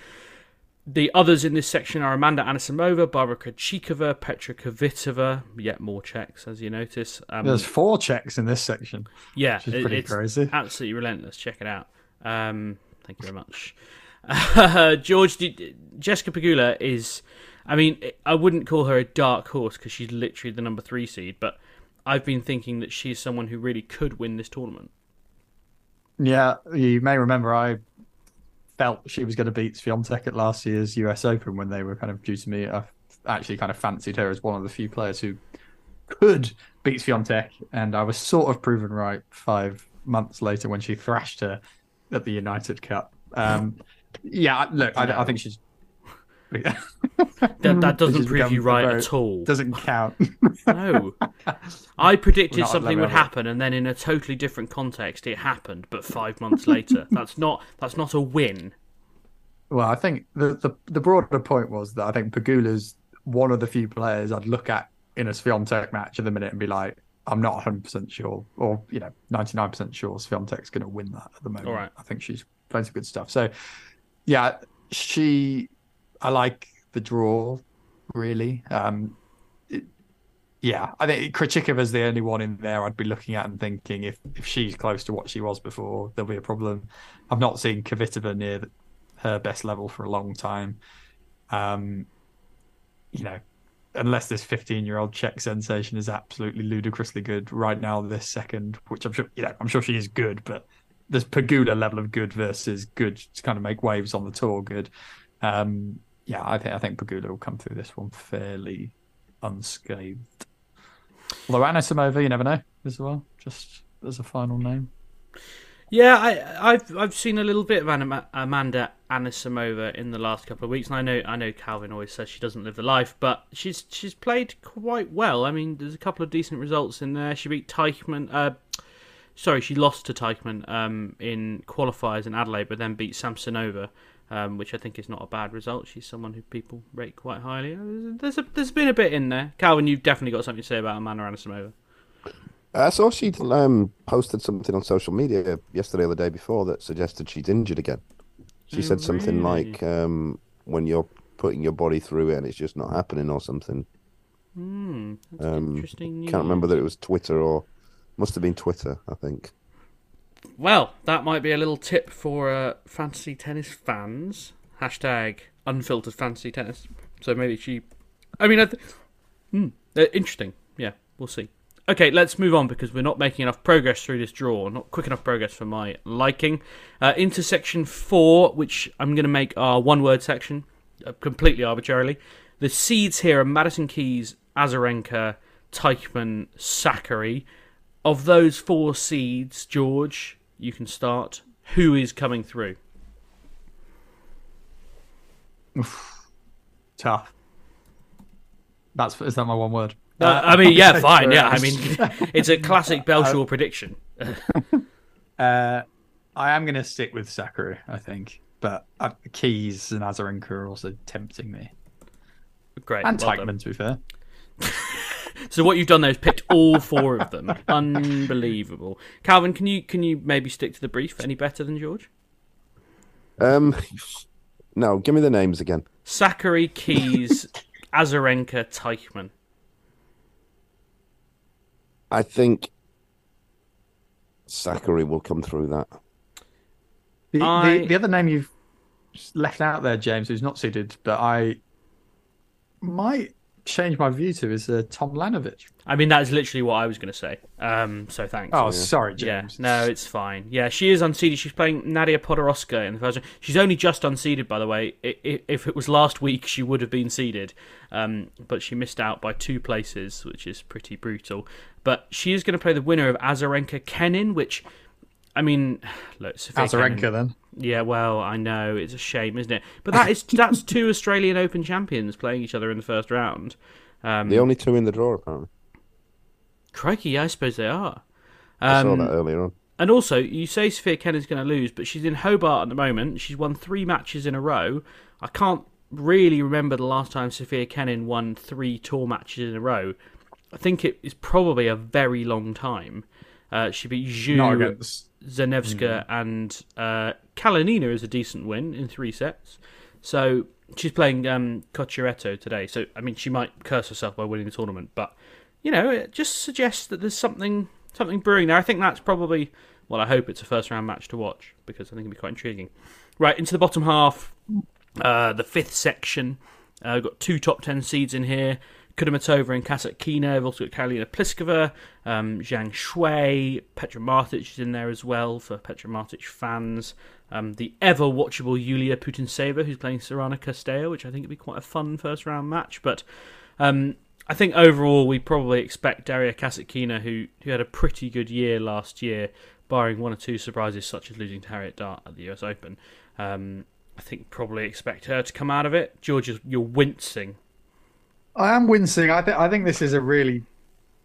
The others in this section are Amanda Anisimova, Barbara Krejcikova, Petra Kvitova, yet more Czechs, as you notice. Um, There's four Czechs in this section. yeah, which is pretty it's crazy. absolutely relentless. Check it out. Um, thank you very much. Uh, George, did, Jessica Pegula is, I mean, I wouldn't call her a dark horse because she's literally the number three seed, but I've been thinking that she's someone who really could win this tournament. Yeah, you may remember I felt she was going to beat Swiatek at last year's US Open when they were kind of due to me. I actually kind of fancied her as one of the few players who could beat Swiatek, and I was sort of proven right five months later when she thrashed her at the United Cup. Um, yeah, look, I, I think she's. That, that doesn't prove you right at all. Doesn't count. No. I predicted something would happen, and then in a totally different context, it happened. But five months later, that's not that's not a win. Well, I think the, the the broader point was that I think Pegula's one of the few players I'd look at in a Swiatek match at the minute and be like, I'm not 100 percent sure, or you know, 99 percent sure Swiatek's going to win that at the moment. All right. I think she's playing some good stuff. So, yeah, she, I like the draw, really. Um, it- yeah, I think Krejcikova's the only one in there I'd be looking at and thinking if if she's close to what she was before, there'll be a problem. I've not seen Kvitova near the, her best level for a long time. Um, you know, unless this 15 year old Czech sensation is absolutely ludicrously good right now, this second, which I'm sure, know, I'm sure she is good, but there's Pegula level of good versus good to kind of make waves on the tour good. Um, yeah, I think I think Pegula will come through this one fairly unscathed. Although Anisimova, you never know as well. Just as a final name. Yeah, I, I've I've seen a little bit of Anima, Amanda Anisimova in the last couple of weeks, and I know I know Calvin always says she doesn't live the life, but she's she's played quite well. I mean, there's a couple of decent results in there. She beat Teichmann. Uh, sorry, she lost to Teichmann um, in qualifiers in Adelaide, but then beat Samsonova, um, which I think is not a bad result. She's someone who people rate quite highly. Uh, There's a, there's been a bit in there. Calvin, you've definitely got something to say about Amanda Anisimova. I saw she um, posted something on social media yesterday or the day before that suggested she's injured again. She said something really? like um, when you're putting your body through it and it's just not happening or something. Hmm, that's Um, interesting. can't remember news. that it was Twitter or must have been Twitter, I think. Well, that might be a little tip for uh, fantasy tennis fans. Hashtag unfiltered fantasy tennis. So maybe she. I mean, I th- hmm, uh, interesting. Yeah, we'll see. Okay, let's move on because we're not making enough progress through this draw. Not quick enough progress for my liking. Uh, into section four, which I'm going to make our one word section uh, completely arbitrarily. The seeds here are Madison Keys, Azarenka, Teichmann, Sakkari. Of those four seeds, George, you can start. Who is coming through? Tough. That's is that my one word? Uh, I mean, yeah, fine. Yeah, I mean, it's a classic Belshaw prediction. Uh, I am going to stick with Sakkari, I think, but uh, Keys and Azarenka are also tempting me, Great. and well Teichmann, to be fair. So what you've done there is picked all four of them. Unbelievable. Calvin, can you can you maybe stick to the brief any better than George? Um, no, give me the names again. Sakkari, Keys, Azarenka, Teichmann. I think Sakkari will come through that. The, I- the, the other name you've left out there, James, who's not suited, but I might change my view to is uh, Tom Lanovich. I mean, that is literally what I was going to say. Um, so thanks. Oh, sorry, James. Yeah, no, it's fine. Yeah, she is unseeded. She's playing Nadia Podoroska in the first round. She's only just unseeded, by the way. I- I- If it was last week, she would have been seeded, um, but she missed out by two places, which is pretty brutal. But she is going to play the winner of Azarenka Kenin, which, I mean, look, Sophia Azarenka, Kenin- then. Yeah, well, I know it's a shame, isn't it? But that is that's two Australian Open champions playing each other in the first round. Um, The only two in the draw, apparently. Crikey, I suppose they are. I saw Um, that earlier on. And also, you say Sofia Kenin's going to lose, but she's in Hobart at the moment. She's won three matches in a row. I can't really remember the last time Sophia Kennan won three tour matches in a row. I think it is probably a very long time. Uh, she beat Zhu, against- Zanevska, and uh, Kalinina is a decent win in three sets. So she's playing um, Cocciaretto today. So I mean, she might curse herself by winning the tournament, but you know, it just suggests that there's something something brewing there. I think that's probably well, I hope it's a first round match to watch because I think it'd be quite intriguing. Right into the bottom half, uh, the fifth section. Uh, we've got two top ten seeds in here. Kudermetova and Kasatkina. We've also got Karolina Pliskova, um, Zhang Shuai, Petra Martic is in there as well for Petra Martic fans. Um, the ever watchable Yulia Putintseva, who's playing Sorana Cirstea, which I think would be quite a fun first round match. But um, I think overall we probably expect Daria Kasatkina, who who had a pretty good year last year, barring one or two surprises such as losing to Harriet Dart at the US Open. Um, I think probably expect her to come out of it. George, you're wincing. I am wincing. I think I think this is a really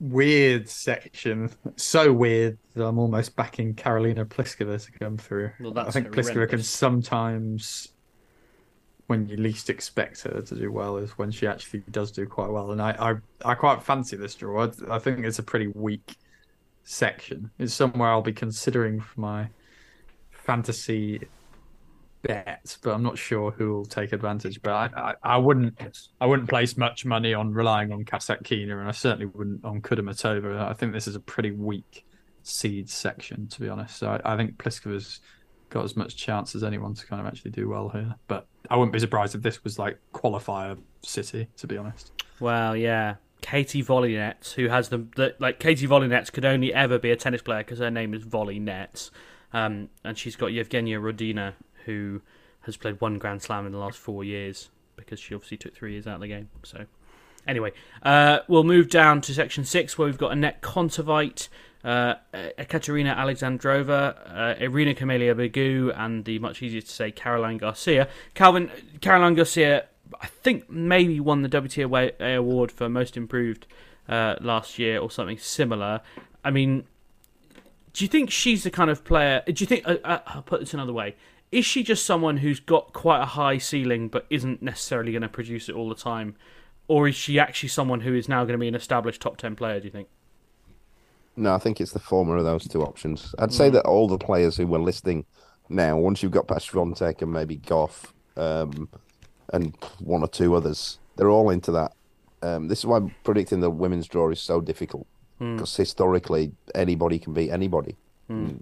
weird section. So weird that I'm almost backing Karolina Pliskova to come through. Well, that's I think Pliskova can sometimes, when you least expect her to do well, is when she actually does do quite well. And I I, I quite fancy this draw. I, I think it's a pretty weak section. It's somewhere I'll be considering for my fantasy bet, but I'm not sure who will take advantage. But I, I, I wouldn't I wouldn't place much money on relying on Kasatkina, and I certainly wouldn't on Kudermetova. I think this is a pretty weak seed section, to be honest. So I, I think Pliskova's got as much chance as anyone to kind of actually do well here. But I wouldn't be surprised if this was like qualifier city, to be honest. Well, yeah. Katie Volynets, who has the, the like Katie Volynets could only ever be a tennis player because her name is Volley Nets, um, and she's got Yevgenia Rodina, who has played one Grand Slam in the last four years because she obviously took three years out of the game. So, anyway, uh, we'll move down to section six where we've got Anett Kontaveit, uh, Ekaterina Alexandrova, uh, Irina Camelia Begu, and the much easier to say Caroline Garcia. Calvin, Caroline Garcia, I think maybe won the WTA award for most improved uh, last year or something similar. I mean, do you think she's the kind of player? Do you think? Uh, uh, I'll put this another way. Is she just someone who's got quite a high ceiling but isn't necessarily going to produce it all the time? Or is she actually someone who is now going to be an established top 10 player, do you think? No, I think it's the former of those two options. I'd say that all the players who were listing now, once you've got past Swiatek and maybe Goff um, and one or two others, they're all into that. Um, this is why predicting the women's draw is so difficult Hmm. because historically anybody can beat anybody. Hmm.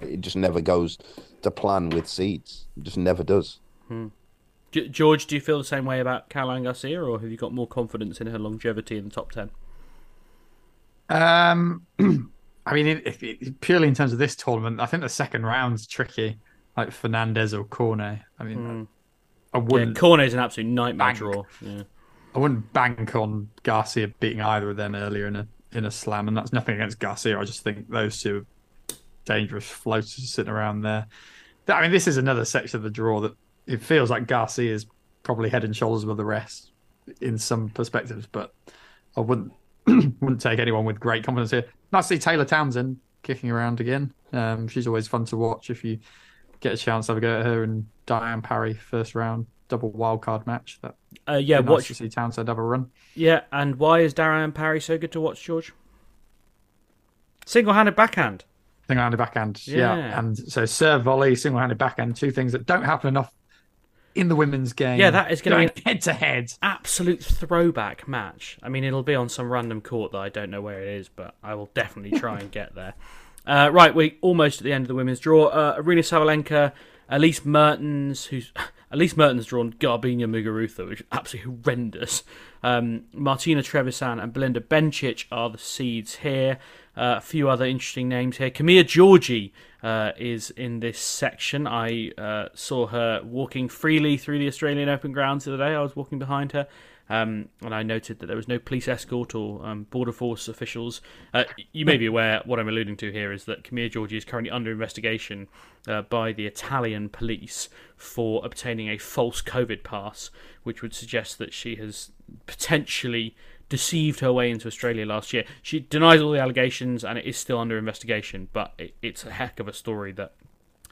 It just never goes to plan with seeds. It just never does. Hmm. George, do you feel the same way about Caroline Garcia, or have you got more confidence in her longevity in the top 10? Um, I mean, if, if, purely in terms of this tournament, I think the second round's tricky, like Fernandez or Cornet. I mean, I wouldn't. Yeah, Cornet's an absolute nightmare bank. draw. Yeah. I wouldn't bank on Garcia beating either of them earlier in a in a slam, and that's nothing against Garcia. I just think those two are dangerous floaters sitting around there. I mean, this is another section of the draw that it feels like Garcia is probably head and shoulders above the rest in some perspectives, but I wouldn't wouldn't take anyone with great confidence here. Nice to see Taylor Townsend kicking around again. Um, she's always fun to watch if you get a chance to have a go at her and Diane Parry first round double wildcard match. That Uh, yeah, nice watch- to see Townsend have a run. Yeah, and why is Darren Parry so good to watch, George? Single handed backhand. Single-handed backhand, yeah. Yeah. And so serve volley, single-handed backhand, two things that don't happen enough in the women's game. Yeah, that is going to be head to head. Absolute throwback match. I mean, it'll be on some random court that I don't know where it is, but I will definitely try and get there. Uh, right, we're almost at the end of the women's draw. Uh, Aryna Sabalenka, Elise Mertens, who's Elise Mertens drawn Garbiñe Muguruza, which is absolutely horrendous. Um, Martina Trevisan and Belinda Bencic are the seeds here. Uh, a few other interesting names here. Camila Giorgi uh, is in this section. I uh, saw her walking freely through the Australian Open grounds the other day. I was walking behind her. Um, and I noted that there was no police escort or um, border force officials. Uh, you may be aware what I'm alluding to here is that Camila Giorgi is currently under investigation uh, by the Italian police for obtaining a false COVID pass, which would suggest that she has potentially deceived her way into Australia last year. She denies all the allegations and it is still under investigation, but it, it's a heck of a story that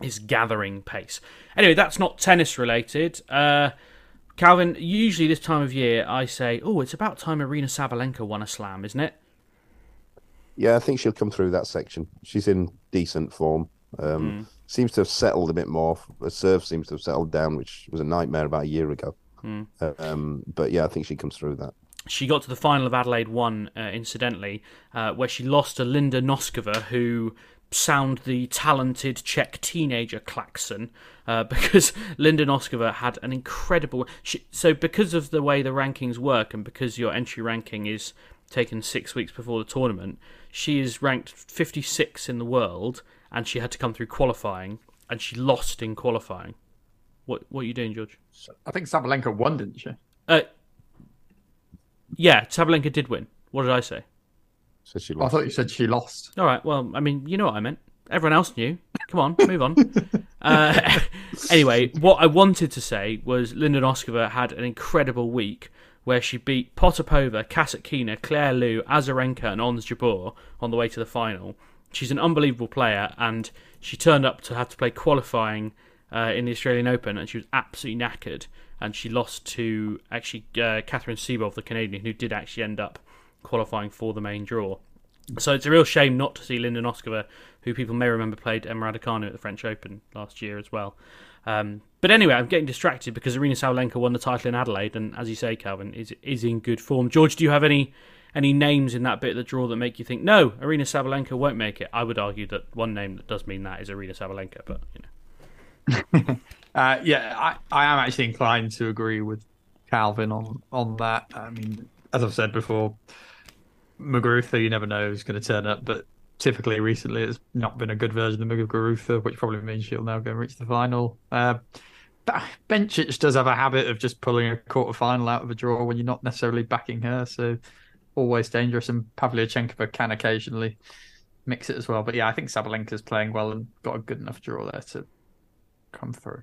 is gathering pace. Anyway, that's not tennis related. Uh, Calvin, usually this time of year I say, oh, it's about time Aryna Sabalenka won a slam, isn't it? Yeah, I think she'll come through that section. She's in decent form. Um, Seems to have settled a bit more. Her serve seems to have settled down, which was a nightmare about a year ago. Hmm. Um, but yeah, I think she comes through that. She got to the final of Adelaide 1, uh, incidentally, uh, where she lost to Linda Noskova, who sound the talented Czech teenager klaxon, uh, because Linda Noskova had an incredible. She, so, because of the way the rankings work, and because your entry ranking is taken six weeks before the tournament, she is ranked 56 in the world, and she had to come through qualifying, and she lost in qualifying. What What are you doing, George? I think Sabalenka won, didn't she? Uh, yeah, Sabalenka did win. What did I say? So she I thought you said she lost. All right. Well, I mean, you know what I meant. Everyone else knew. Come on, move on. uh, anyway, what I wanted to say was Linda Noskova had an incredible week where she beat Potapova, Kasatkina, Claire Liu, Azarenka, and Ons Jabeur on the way to the final. She's an unbelievable player, and she turned up to have to play qualifying uh, in the Australian Open, and she was absolutely knackered. And she lost to actually uh, Katherine Sebov, the Canadian, who did actually end up qualifying for the main draw. So it's a real shame not to see Linda Noskova, who people may remember played Emma Raducanu at the French Open last year as well. Um, but anyway, I'm getting distracted because Aryna Sabalenka won the title in Adelaide, and as you say, Calvin is is in good form. George, do you have any any names in that bit of the draw that make you think no, Aryna Sabalenka won't make it? I would argue that one name that does mean that is Aryna Sabalenka, but you know. Uh, yeah, I, I am actually inclined to agree with Calvin on on that. I mean, as I've said before, Muguruza, you never know who's going to turn up, but typically recently it's not been a good version of Muguruza, which probably means she'll now go and reach the final. Uh, Bencic does have a habit of just pulling a quarter final out of a draw when you're not necessarily backing her, so always dangerous. And Pavlyuchenkova can occasionally mix it as well. But yeah, I think Sabalenka's playing well and got a good enough draw there to come through.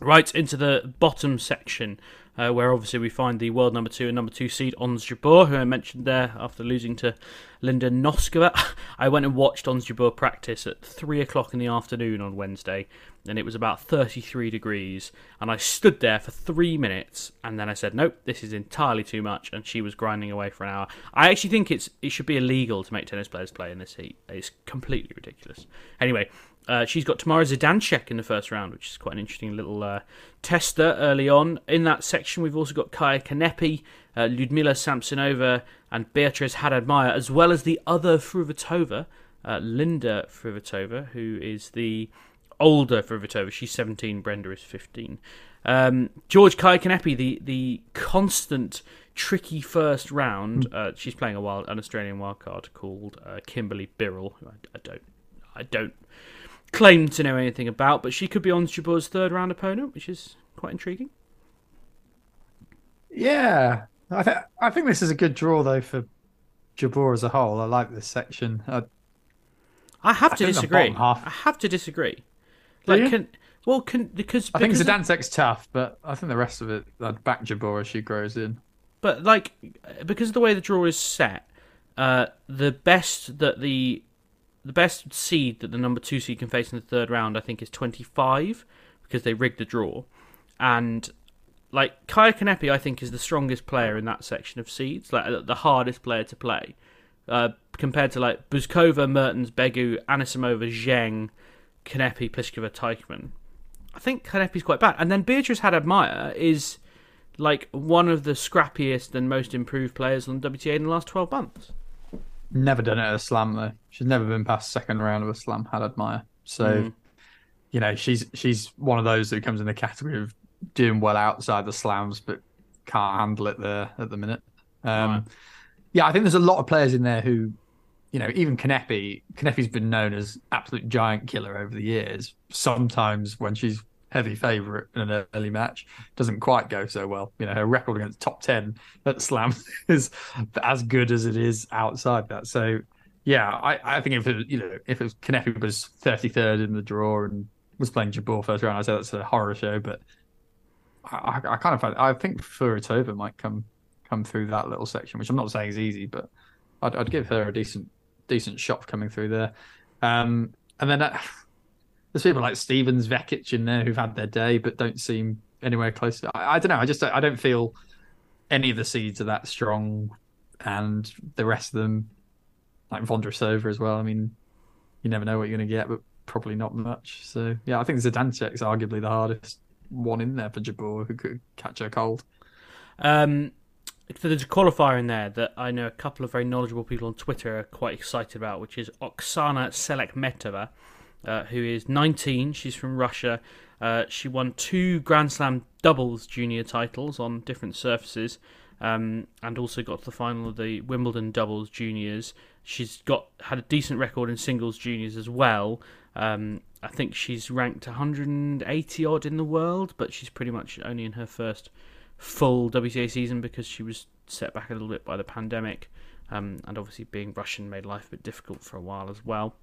Right into the bottom section, uh, where obviously we find the world number two and number two seed Ons Jabeur, who I mentioned there after losing to Linda Noskova. I went and watched Ons Jabeur practice at three o'clock in the afternoon on Wednesday, and it was about 33 degrees. And I stood there for three minutes, and then I said, "Nope, this is entirely too much." And she was grinding away for an hour. I actually think it's it should be illegal to make tennis players play in this heat. It's completely ridiculous. Anyway, uh, she's got Tamara Zidansek in the first round, which is quite an interesting little uh, tester early on. In that section, we've also got Kaya Kanepi, uh, Ludmila Samsonova, and Beatrice Haddad-Maia, as well as the other Fruhvirtova, uh, Linda Fruhvirtova, who is the older Fruhvirtova. She's 17, Brenda is 15. Um, George Kaya Kanepi, the, the constant tricky first round. Uh, she's playing a wild, an Australian wildcard called uh, Kimberly Birrell, who I, I don't I don't claim to know anything about, but she could be on Jabeur's third round opponent, which is quite intriguing. Yeah, I, th- I think this is a good draw though for Jabeur as a whole. I like this section. I, I have I to disagree. I have to disagree. Like, can well, can because I think because of- tough, but I think the rest of it, I'd back Jabeur as she grows in. But like, because of the way the draw is set, uh, the best that the the best seed that the number two seed can face in the third round, I think, is twenty five because they rigged the draw, and like Kaya Kanepi, I think is the strongest player in that section of seeds, like the hardest player to play, uh, compared to like Bouzkova, Mertens, Begu, Anisimova, Zheng, Kanepi, Pliskova, Teichmann. I think Kanepi's quite bad, and then Beatrice Haddad-Maia is like one of the scrappiest and most improved players on WTA in the last twelve months. Never done it at a slam though. She's never been past second round of a slam. Haddad Maia. So, Mm. you know, she's she's one of those that comes in the category of doing well outside the slams, but can't handle it there at the minute. Um, Right. Yeah, I think there's a lot of players in there who, you know, even Kanepi. Kanepi's been known as absolute giant killer over the years. Sometimes when she's heavy favourite in an early match, doesn't quite go so well. You know, her record against top ten at Slam is as good as it is outside that. So, yeah, I, I think if it, you know if it was Kanepi was thirty third in the draw and was playing Jabeur first round, I'd say that's a horror show. But I, I, kind of find, I think Fruhvirtova might come come through that little section, which I'm not saying is easy, but I'd, I'd give her a decent decent shot coming through there. Um, and then uh, there's people like Stevens, Vekic in there who've had their day but don't seem anywhere close. To, I, I don't know. I just I don't feel any of the seeds are that strong, and the rest of them, like Vondrasova as well. I mean, you never know what you're going to get, but probably not much. So yeah, I think Zidansek's arguably the hardest one in there for Jabeur who could catch her cold. Um, so there's a qualifier in there that I know a couple of very knowledgeable people on Twitter are quite excited about, which is Oksana Selekmetova, uh, who is 19. She's from Russia. Uh, she won two Grand Slam doubles junior titles on different surfaces, um, and also got to the final of the Wimbledon doubles juniors. She's got had a decent record in singles juniors as well. Um, I think she's ranked 180 odd in the world, but she's pretty much only in her first full WTA season because she was set back a little bit by the pandemic, um, and obviously being Russian made life a bit difficult for a while as well.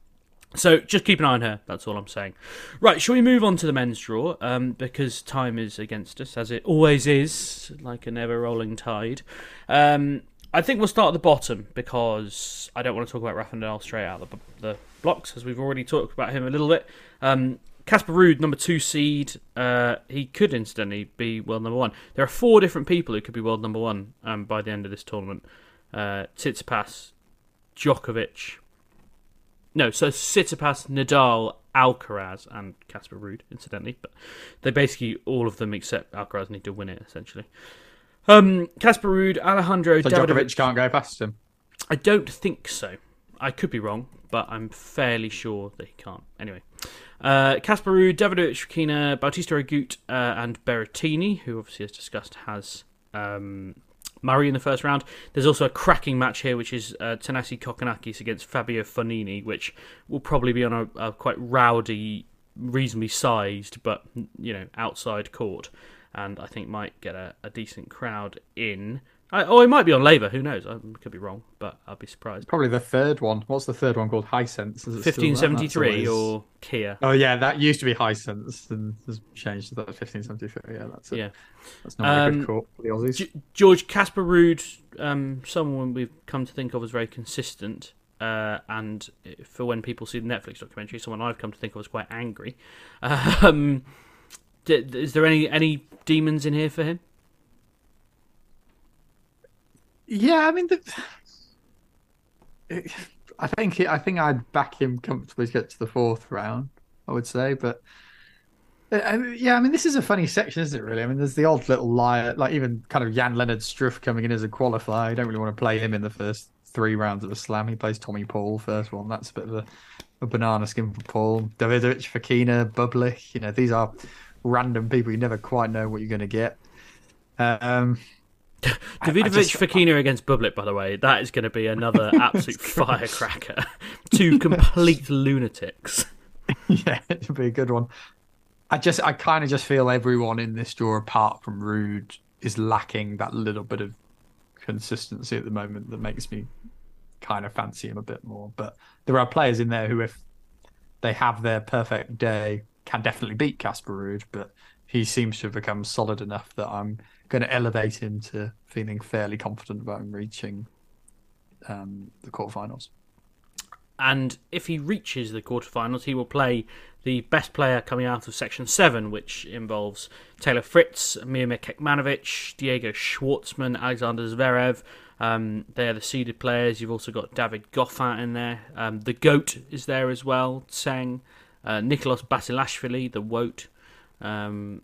So just keep an eye on her. That's all I'm saying. Right, shall we move on to the men's draw? Um, because time is against us, as it always is, like an ever-rolling tide. Um, I think we'll start at the bottom because I don't want to talk about Rafa Nadal straight out of the, the blocks, as we've already talked about him a little bit. Um, Casper Ruud, number two seed, uh, he could incidentally be world number one. There are four different people who could be world number one um, by the end of this tournament: uh, Tsitsipas, Djokovic. No, so Tsitsipas, Nadal, Alcaraz, and Casper Ruud, incidentally. But they basically all of them except Alcaraz need to win it essentially. Um, Casper Ruud, Alejandro So. Djokovic can't go past him. I don't think so. I could be wrong, but I'm fairly sure that he can't. Anyway, uh, Casper Ruud, Davidovich Fokina, Bautista Agut, uh, and Berrettini, who obviously as discussed has um, Murray in the first round. There's also a cracking match here, which is uh, Thanasi Kokkinakis against Fabio Fognini, which will probably be on a, a quite rowdy, reasonably sized, but you know outside court, and I think might get a, a decent crowd in. I, oh, it might be on Laver. Who knows? I could be wrong, but I'd be surprised. Probably the third one. What's the third one called? Hisense. Is it still that? Fifteen seventy three or Kia. Oh yeah, that used to be Hisense and has changed to that fifteen seventy three. Yeah, that's it. Yeah. That's not a Um, good call for the Aussies. G- George Casper Ruud, um, someone we've come to think of as very consistent, uh, and for when people see the Netflix documentary, someone I've come to think of as quite angry. Um, d- is there any any demons in here for him? Yeah, I mean, the... I think I think I'd back him comfortably to get to the fourth round. I would say, but uh, yeah, I mean, this is a funny section, isn't it? Really, I mean, there's the odd little liar, like even kind of Jan Lennard Struff coming in as a qualifier. You don't really want to play him in the first three rounds of a slam. He plays Tommy Paul first one. That's a bit of a, a banana skin for Paul. Davidovich, Fokina, Bublik. You know, these are random people. You never quite know what you're going to get. Um, I- I Davidovich Fokina against Bublik, by the way, that is going to be another absolute firecracker. Two complete lunatics. yeah, it'd be a good one. I just, I kind of just feel everyone in this draw, apart from Ruud, is lacking that little bit of consistency at the moment that makes me kind of fancy him a bit more. But there are players in there who, if they have their perfect day, can definitely beat Casper Ruud. But he seems to have become solid enough that I'm going to elevate him to feeling fairly confident about him reaching um, the quarterfinals. and if he reaches the quarterfinals, he will play the best player coming out of Section 7, which involves Taylor Fritz, Miomir Kecmanovic, Diego Schwartzman, Alexander Zverev. Um, they're the seeded players. You've also got David Goffin in there. Um, the GOAT is there as well, Tseng. Uh, Nikoloz Basilashvili, the WOAT. Um,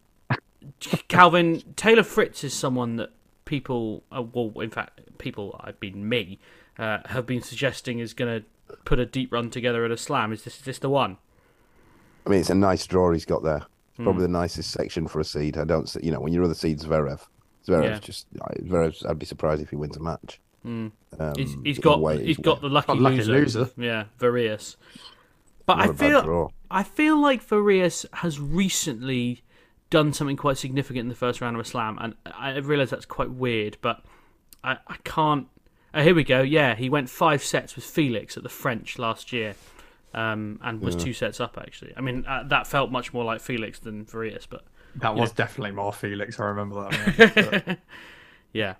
Calvin, Taylor Fritz is someone that people, uh, well, in fact, people, I've been me, uh, have been suggesting is going to put a deep run together at a slam. Is this, is this the one? I mean, it's a nice draw he's got there. It's probably Hmm. the nicest section for a seed. I don't, see, you know, when your other seed's Zverev, Zverev's Yeah. just Zverev's. I'd be surprised if he wins a match. Mm. Um, he's, he's the got way he's got the lucky, lucky loser. loser. Yeah, Varillas. But Not I a bad feel draw. I feel like Varillas has recently done something quite significant in the first round of a slam, and I realise that's quite weird, but I, I can't. Oh, here we go. Yeah, he went five sets with Felix at the French last year, um, and was Yeah. two sets up actually. I mean, uh, that felt much more like Felix than Varillas, but That was know. definitely more Felix. I remember that. One. Yeah.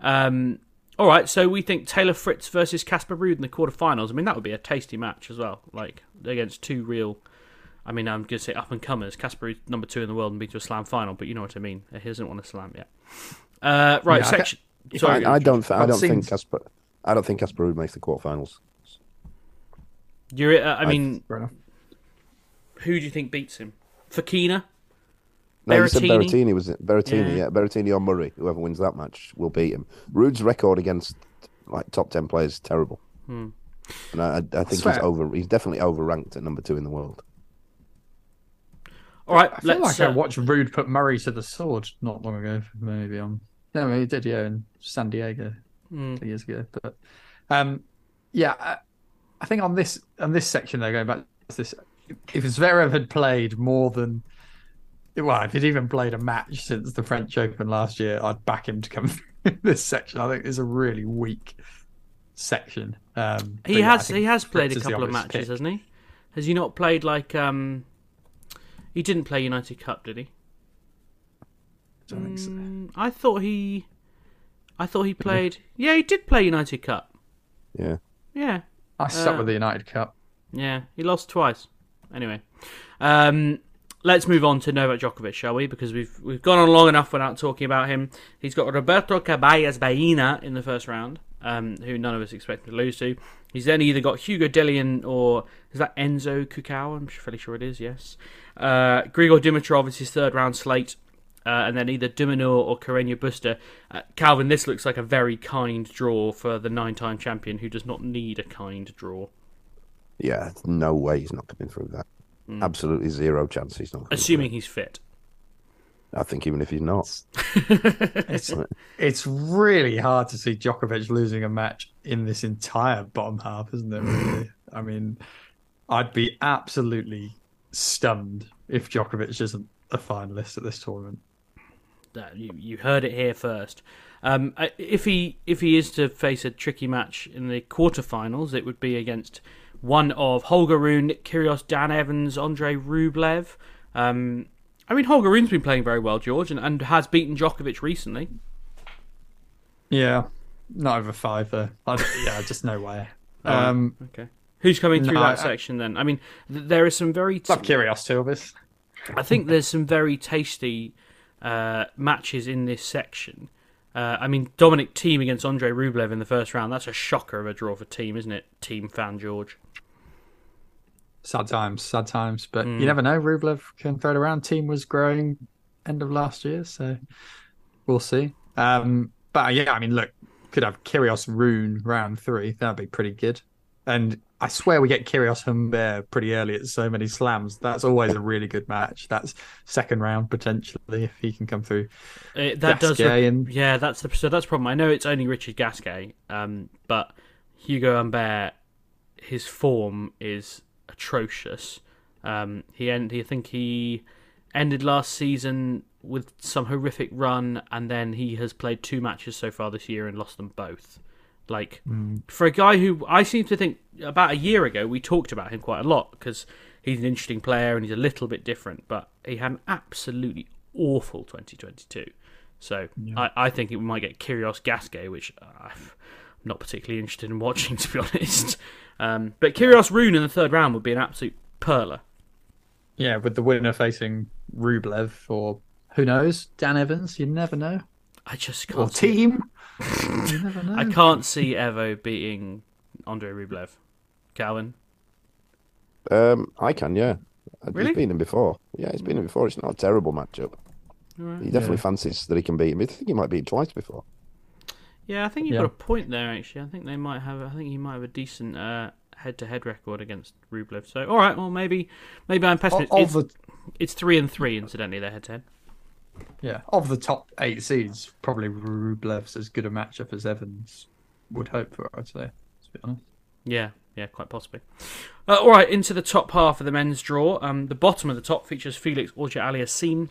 Um, all right, so we think Taylor Fritz versus Casper Ruud in the quarterfinals. I mean, that would be a tasty match as well, like against two real. I mean, I'm going to say up and comers. Casper is number two in the world, and been to a slam final, but you know what I mean. He doesn't want a slam yet. Uh, right, Yeah, section. I, Sorry, I don't. th- I don't seen- think Casper. I don't think Casper Ruud makes the quarterfinals. You're. Uh, I I- mean, enough. who do you think beats him? Fokina. No, you said Berrettini? Berrettini was it? Berrettini, Yeah. yeah. Berrettini or Murray, whoever wins that match will beat him. Ruud's record against like top ten players is terrible, Hmm. and I, I, I think he's over. He's definitely overranked at number two in the world. All right, I feel let's. like I uh, watched Rude put Murray to the sword not long ago. Maybe on no, he did yeah in San Diego Mm. two years ago. But um, yeah, I, I think on this on this section though, going back to this, if Zverev had played more than well, if he'd even played a match since the French Open last year, I'd back him to come through this section. I think it's a really weak section. Um, He yeah, has he has played Fritz a couple of matches, pick. hasn't he? Has he not played like um? He didn't play United Cup, did he? Don't think so. Mm, I thought he, I thought he played. Yeah, he did play United Cup. Yeah, Yeah, I stuck Uh, with the United Cup. yeah, he lost twice. Anyway, um, let's move on to Novak Djokovic, shall we? Because we've we've gone on long enough without talking about him. He's got Roberto Carballes Baena in the first round, um, who none of us expected to lose to. He's then either got Hugo Dellien or is that Enzo Couacaud? I'm fairly sure it is. Yes, uh, Grigor Dimitrov is his third round slate. Uh, and then either De Minaur or Carreño Busta. Uh, Calvin, this looks like a very kind draw for the nine-time champion who does not need a kind draw. yeah. No way he's not coming through that. Absolutely zero chance he's not. Assuming he's fit. I think even if he's not, It's it's really hard to see Djokovic losing a match in this entire bottom half, isn't it? Really, I mean, I'd be absolutely stunned if Djokovic isn't a finalist at this tournament. that you, you heard it here first. Um, if he if he is to face a tricky match in the quarterfinals, it would be against one of Holger Rune, Nick Kyrgios, Dan Evans, Andre Rublev. Um, I mean, Holger Rune's been playing very well, George, and, and has beaten Djokovic recently. Yeah, not over five though. I, yeah, just no way. Oh, Um, okay. Who's coming through no, that I- section then? I mean, th- there is some very. Love Kyrgios too, obvious. I think there's some very tasty uh, matches in this section. Uh, I mean, Dominic Thiem against Andre Rublev in the first round. That's a shocker of a draw for Thiem, isn't it? Thiem fan George. Sad times, sad times. But Mm. you never know. Rublev can throw it around. Thiem was growing end of last year, so we'll see. Um, but yeah, I mean, look, could have Kyrgios Rune round three. That'd be pretty good. And I swear we get Kyrgios Humbert pretty early at so many slams. That's always a really good match. That's second round potentially if he can come through. Uh, that does, Gasquet re- and yeah. That's the so that's the problem. I know it's only Richard Gasquet, um, but Ugo Humbert, his form is atrocious. Um, he end, I think he ended last season with some horrific run, and then he has played two matches so far this year and lost them both. Like Mm. for a guy who I seem to think about a year ago we talked about him quite a lot because he's an interesting player and he's a little bit different, but he had an absolutely awful 2022. So I, I think it might get Kyrgios Gasquet, which uh, I'm not particularly interested in watching to be honest. Um, but Kyrgios Rune in the third round would be an absolute perler. yeah, with the winner facing Rublev or who knows, Dan Evans. You never know. I just Or can't. see- team. you never know. I can't see Evo beating Andrei Rublev. Calvin. Um, I can, yeah. Really? He's been him before. Yeah, he's been him before. It's not a terrible matchup. Alright. He definitely Yeah. fancies that he can beat him. I think he might beat him twice before. Yeah, I think you've Yeah. got a point there. Actually, I think they might have. I think he might have a decent uh, head-to-head record against Rublev. So, all right, well, maybe, maybe I'm pessimistic. Of It's, the it's three and three, incidentally. Their head-to-head. yeah, of the top eight seeds, probably Rublev's as good a matchup as Evans would hope for. I'd say. To be honest. Yeah, yeah, quite possibly. Uh, all right, into the top half of the men's draw. Um, the bottom of the top features Felix Auger Aliassime.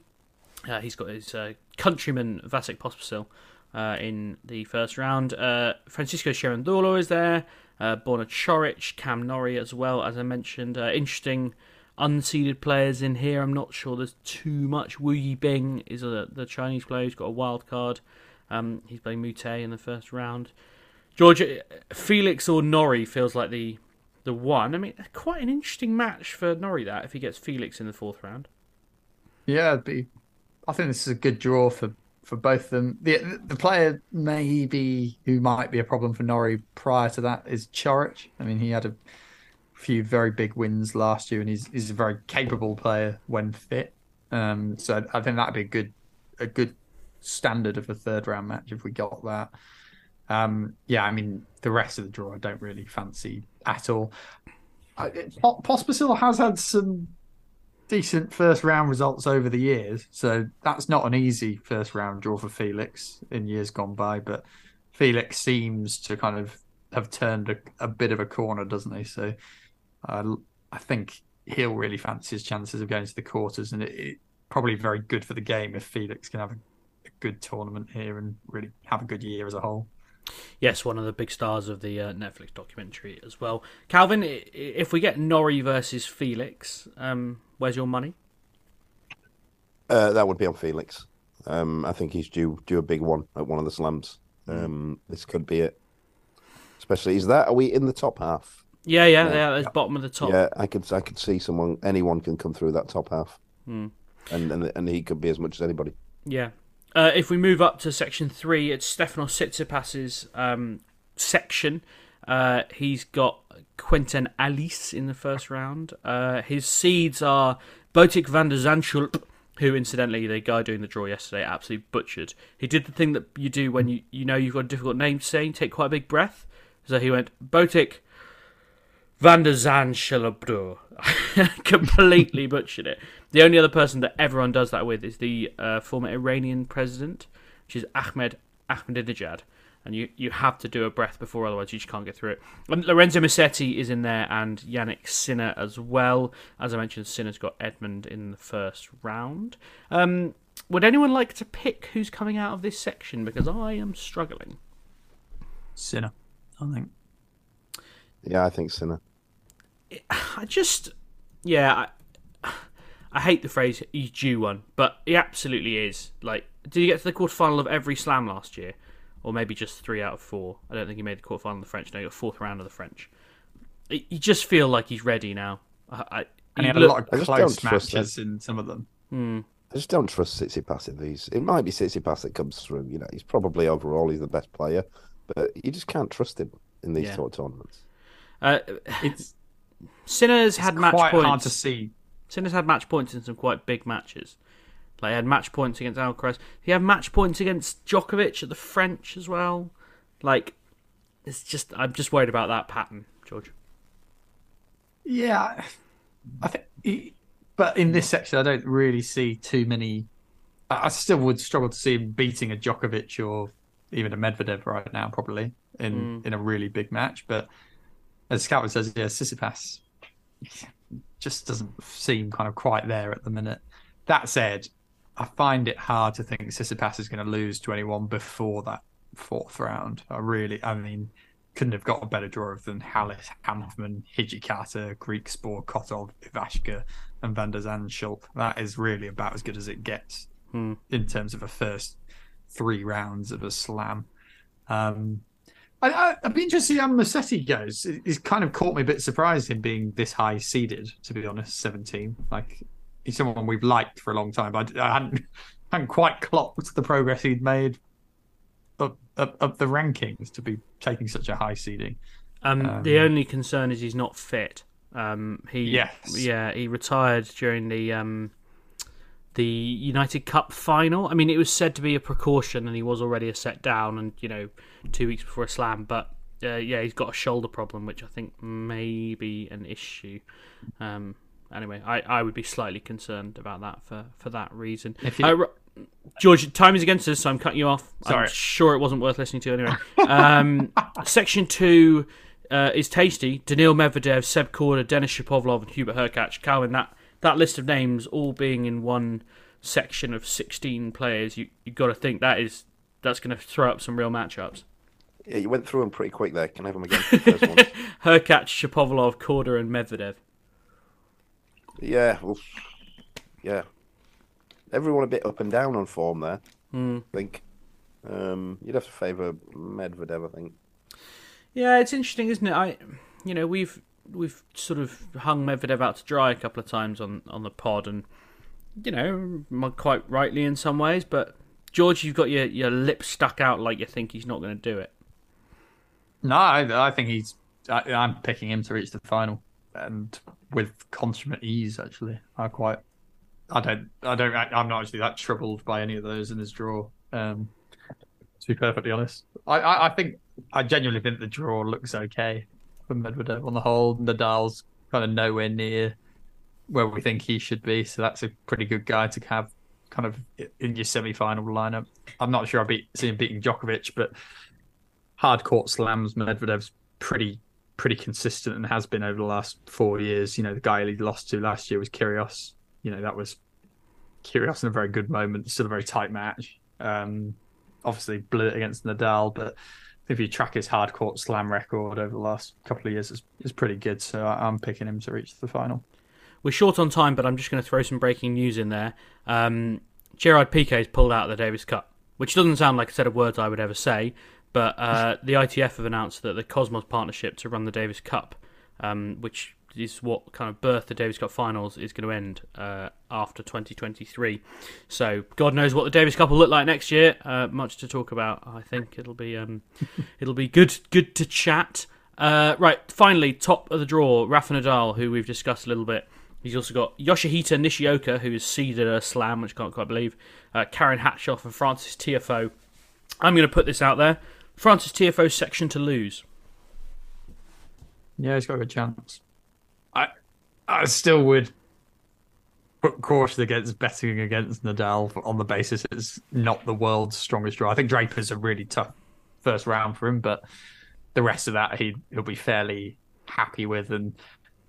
Uh, he's got his uh, countryman Vasek Pospisil uh, in the first round. Uh, Francisco Cerundolo is there. Uh, Borna Coric, Cam Norrie as well, as I mentioned. Uh, interesting unseeded players in here. I'm not sure there's too much. Wu Yibing is a, the Chinese player who's got a wild card. Um, he's playing Mute in the first round. George, uh, Felix or Norrie feels like the the one. I mean, quite an interesting match for Norrie that if he gets Felix in the fourth round. Yeah, it'd be. I think this is a good draw for for both of them. The the player maybe who might be a problem for Norrie prior to that is Coric. I mean, he had a few very big wins last year, and he's he's a very capable player when fit. Um, so I think that'd be a good a good standard of a third round match if we got that. Um, yeah, I mean the rest of the draw I don't really fancy at all. Pospisil has had some decent first round results over the years, so that's not an easy first round draw for Felix in years gone by. But Felix seems to kind of have turned a, a bit of a corner, doesn't he? So I think he'll really fancy his chances of going to the quarters, and it, it probably very good for the game if Felix can have a, a good tournament here and really have a good year as a whole. Yes, one of the big stars of the uh, Netflix documentary as well. Calvin, if we get Norrie versus Felix, um, where's your money? Uh, that would be on Felix. Um, I think he's due due a big one at one of the slams. Um, this could be it. Especially is that are we in the top half? Yeah, yeah, Yeah. yeah. There's bottom of the top. Yeah, I could I could see someone anyone can come through that top half, Hmm. and, and and he could be as much as anybody. Yeah. Uh, if we move up to section three, it's Stefanos Tsitsipas's um, section. Uh, he's got Quentin Halys in the first round. Uh, his seeds are Botic van der Zandschulp, who, incidentally, the guy doing the draw yesterday absolutely butchered. He did the thing that you do when you, you know you've got a difficult name to say, you take quite a big breath. So he went, Botic Van der Zandschulp. Completely butchered it. The only other person that everyone does that with is the uh, former Iranian president, which is Ahmed Ahmadinejad. And you, you have to do a breath before, otherwise you just can't get through it. And Lorenzo Musetti is in there, and Jannik Sinner as well. As I mentioned, Sinner's got Edmund in the first round. Um, would anyone like to pick who's coming out of this section? Because I am struggling. Sinner, I think. Yeah, I think Sinner. I just, yeah, I, I hate the phrase "he's due one," but he absolutely is. Like, did he get to the quarterfinal of every slam last year, or maybe just three out of four? I don't think he made the quarterfinal of the French. No, he got fourth round of the French. You just feel like he's ready now. I, I, And he had a lot of just close don't trust matches in some of them. Hmm. I just don't trust Tsitsipas in these. It might be Tsitsipas that comes through. You know, he's probably overall he's the best player, but you just can't trust him in these Yeah. sort of tournaments. Uh, it's Sinners had match quite points. hard to see. Sinners had match points in some quite big matches. Like he had match points against Alcaraz. He had match points against Djokovic at the French as well. Like it's just I'm just worried about that pattern, George. Yeah, I think. he- But in this section, I don't really see too many. I still would struggle to see him beating a Djokovic or even a Medvedev right now, probably in Mm. in a really big match. But as Scout says, yeah, Tsitsipas just doesn't seem kind of quite there at the minute. That said, I find it hard to think Tsitsipas is going to lose to anyone before that fourth round. I really, I mean, couldn't have got a better draw than Halys, Hanfmann, Hijikata, Griekspoor, Kotov, Ivashka, and Van der Zandschulp. That is really about as good as it gets Hmm. in terms of a first three rounds of a slam. Um, I, I, I'd be interested to see how Musetti goes. It- It's kind of caught me a bit surprised him being this high seeded, to be honest, 17. Like, he's someone we've liked for a long time, but I hadn't, hadn't quite clocked the progress he'd made up, up, up the rankings to be taking such a high seeding. Um, the only concern is he's not fit. Um, he Yes. yeah, he retired during the um, the United Cup final. I mean, it was said to be a precaution, and he was already a set down, and you know, two weeks before a slam. But uh, yeah, he's got a shoulder problem, which I think may be an issue. Um, anyway, I, I would be slightly concerned about that for, for that reason. If you- Uh, George, time is against us, so I'm cutting you off. I'm Sorry. sure it wasn't worth listening to anyway. Um, section two uh, is tasty. Daniil Medvedev, Seb Korda, Denis Shapovalov, and Hubert Hurkacz. Calvin, that, that list of names all being in one section of 16 players, you you got to think that is that's going to throw up some real matchups. Yeah, you went through them pretty quick there. Can I have them again? for the first one? Hurkacz, Shapovalov, Korda, and Medvedev. Yeah, well, yeah. Everyone a bit up and down on form there. Hmm. I think. Um, you'd have to favour Medvedev, I think. Yeah, it's interesting, isn't it? I, you know, we've we've sort of hung Medvedev out to dry a couple of times on on the pod, and you know, quite rightly in some ways. But George, you've got your your lip stuck out like you think he's not going to do it. No, I, I think he's. I, I'm picking him to reach the final, and with consummate ease. Actually, I quite. I don't. I don't. I, I'm not actually that troubled by any of those in his draw. Um, to be perfectly honest, I, I, I think I genuinely think the draw looks okay for Medvedev on the whole. Nadal's kind of nowhere near where we think he should be, so that's a pretty good guy to have kind of in your semi-final lineup. I'm not sure I beat see him beating Djokovic, but hard court slams, Medvedev's pretty pretty consistent and has been over the last four years. You know, the guy he lost to last year was Kyrgios. You know, that was Kyrgios in a very good moment. Still a very tight match. Um, obviously blew it against Nadal, but if you track his hard court slam record over the last couple of years, it's, it's pretty good. So I'm picking him to reach the final. We're short on time, but I'm just going to throw some breaking news in there. Um, Gerard Piqué's pulled out of the Davis Cup, which doesn't sound like a set of words I would ever say, but uh, the ITF have announced that the Cosmos partnership to run the Davis Cup, um, which is what kind of birthed the Davis Cup finals, is going to end uh, after 2023. So God knows what the Davis Cup will look like next year. Uh, much to talk about. I think it'll be um, it'll be good good to chat. Uh, right, finally, top of the draw, Rafa Nadal, who we've discussed a little bit. He's also got Yoshihito Nishioka, who is seeded a slam, which I can't quite believe. Uh, Karen Khachanov and Frances Tiafoe. I'm going to put this out there. Frances Tiafoe section to lose. Yeah, he's got a good chance. I I still would put caution against betting against Nadal on the basis it's not the world's strongest draw. I think Draper's a really tough first round for him, but the rest of that he he'll be fairly happy with, and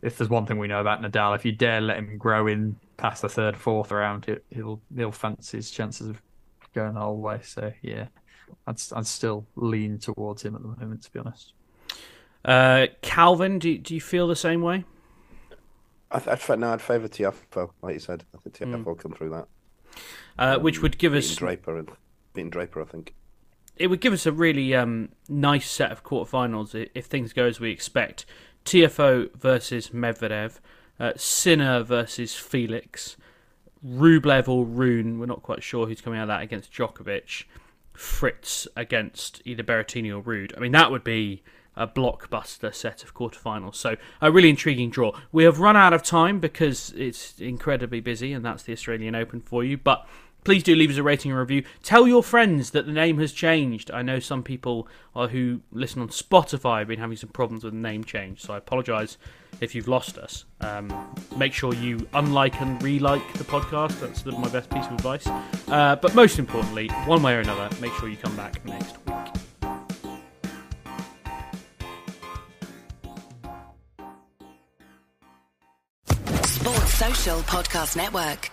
if there's one thing we know about Nadal, if you dare let him grow in past the third, fourth round, he'll he'll fancy his chances of going the whole way. So yeah, I'd I'd still lean towards him at the moment, to be honest. Uh, Calvin, do do you feel the same way? I th- I'd, no, I'd favour Tiafoe, like you said. I think Tiafoe will come through that. Uh, which would give us Draper and beating Draper, I think. it would give us a really um, nice set of quarterfinals i- if things go as we expect. Tiafoe versus Medvedev, uh, Sinner versus Felix, Rublev or Rune. We're not quite sure who's coming out of that against Djokovic. Fritz against either Berrettini or Ruud. I mean, that would be a blockbuster set of quarterfinals. So a really intriguing draw. We have run out of time because it's incredibly busy, and that's the Australian Open for you. But please do leave us a rating and review. Tell your friends that the name has changed. I know some people who listen on Spotify have been having some problems with the name change, so I apologise if you've lost us. Um, make sure you unlike and re-like the podcast. That's my best piece of advice. Uh, but most importantly, one way or another, make sure you come back next week. Sports Social Podcast Network.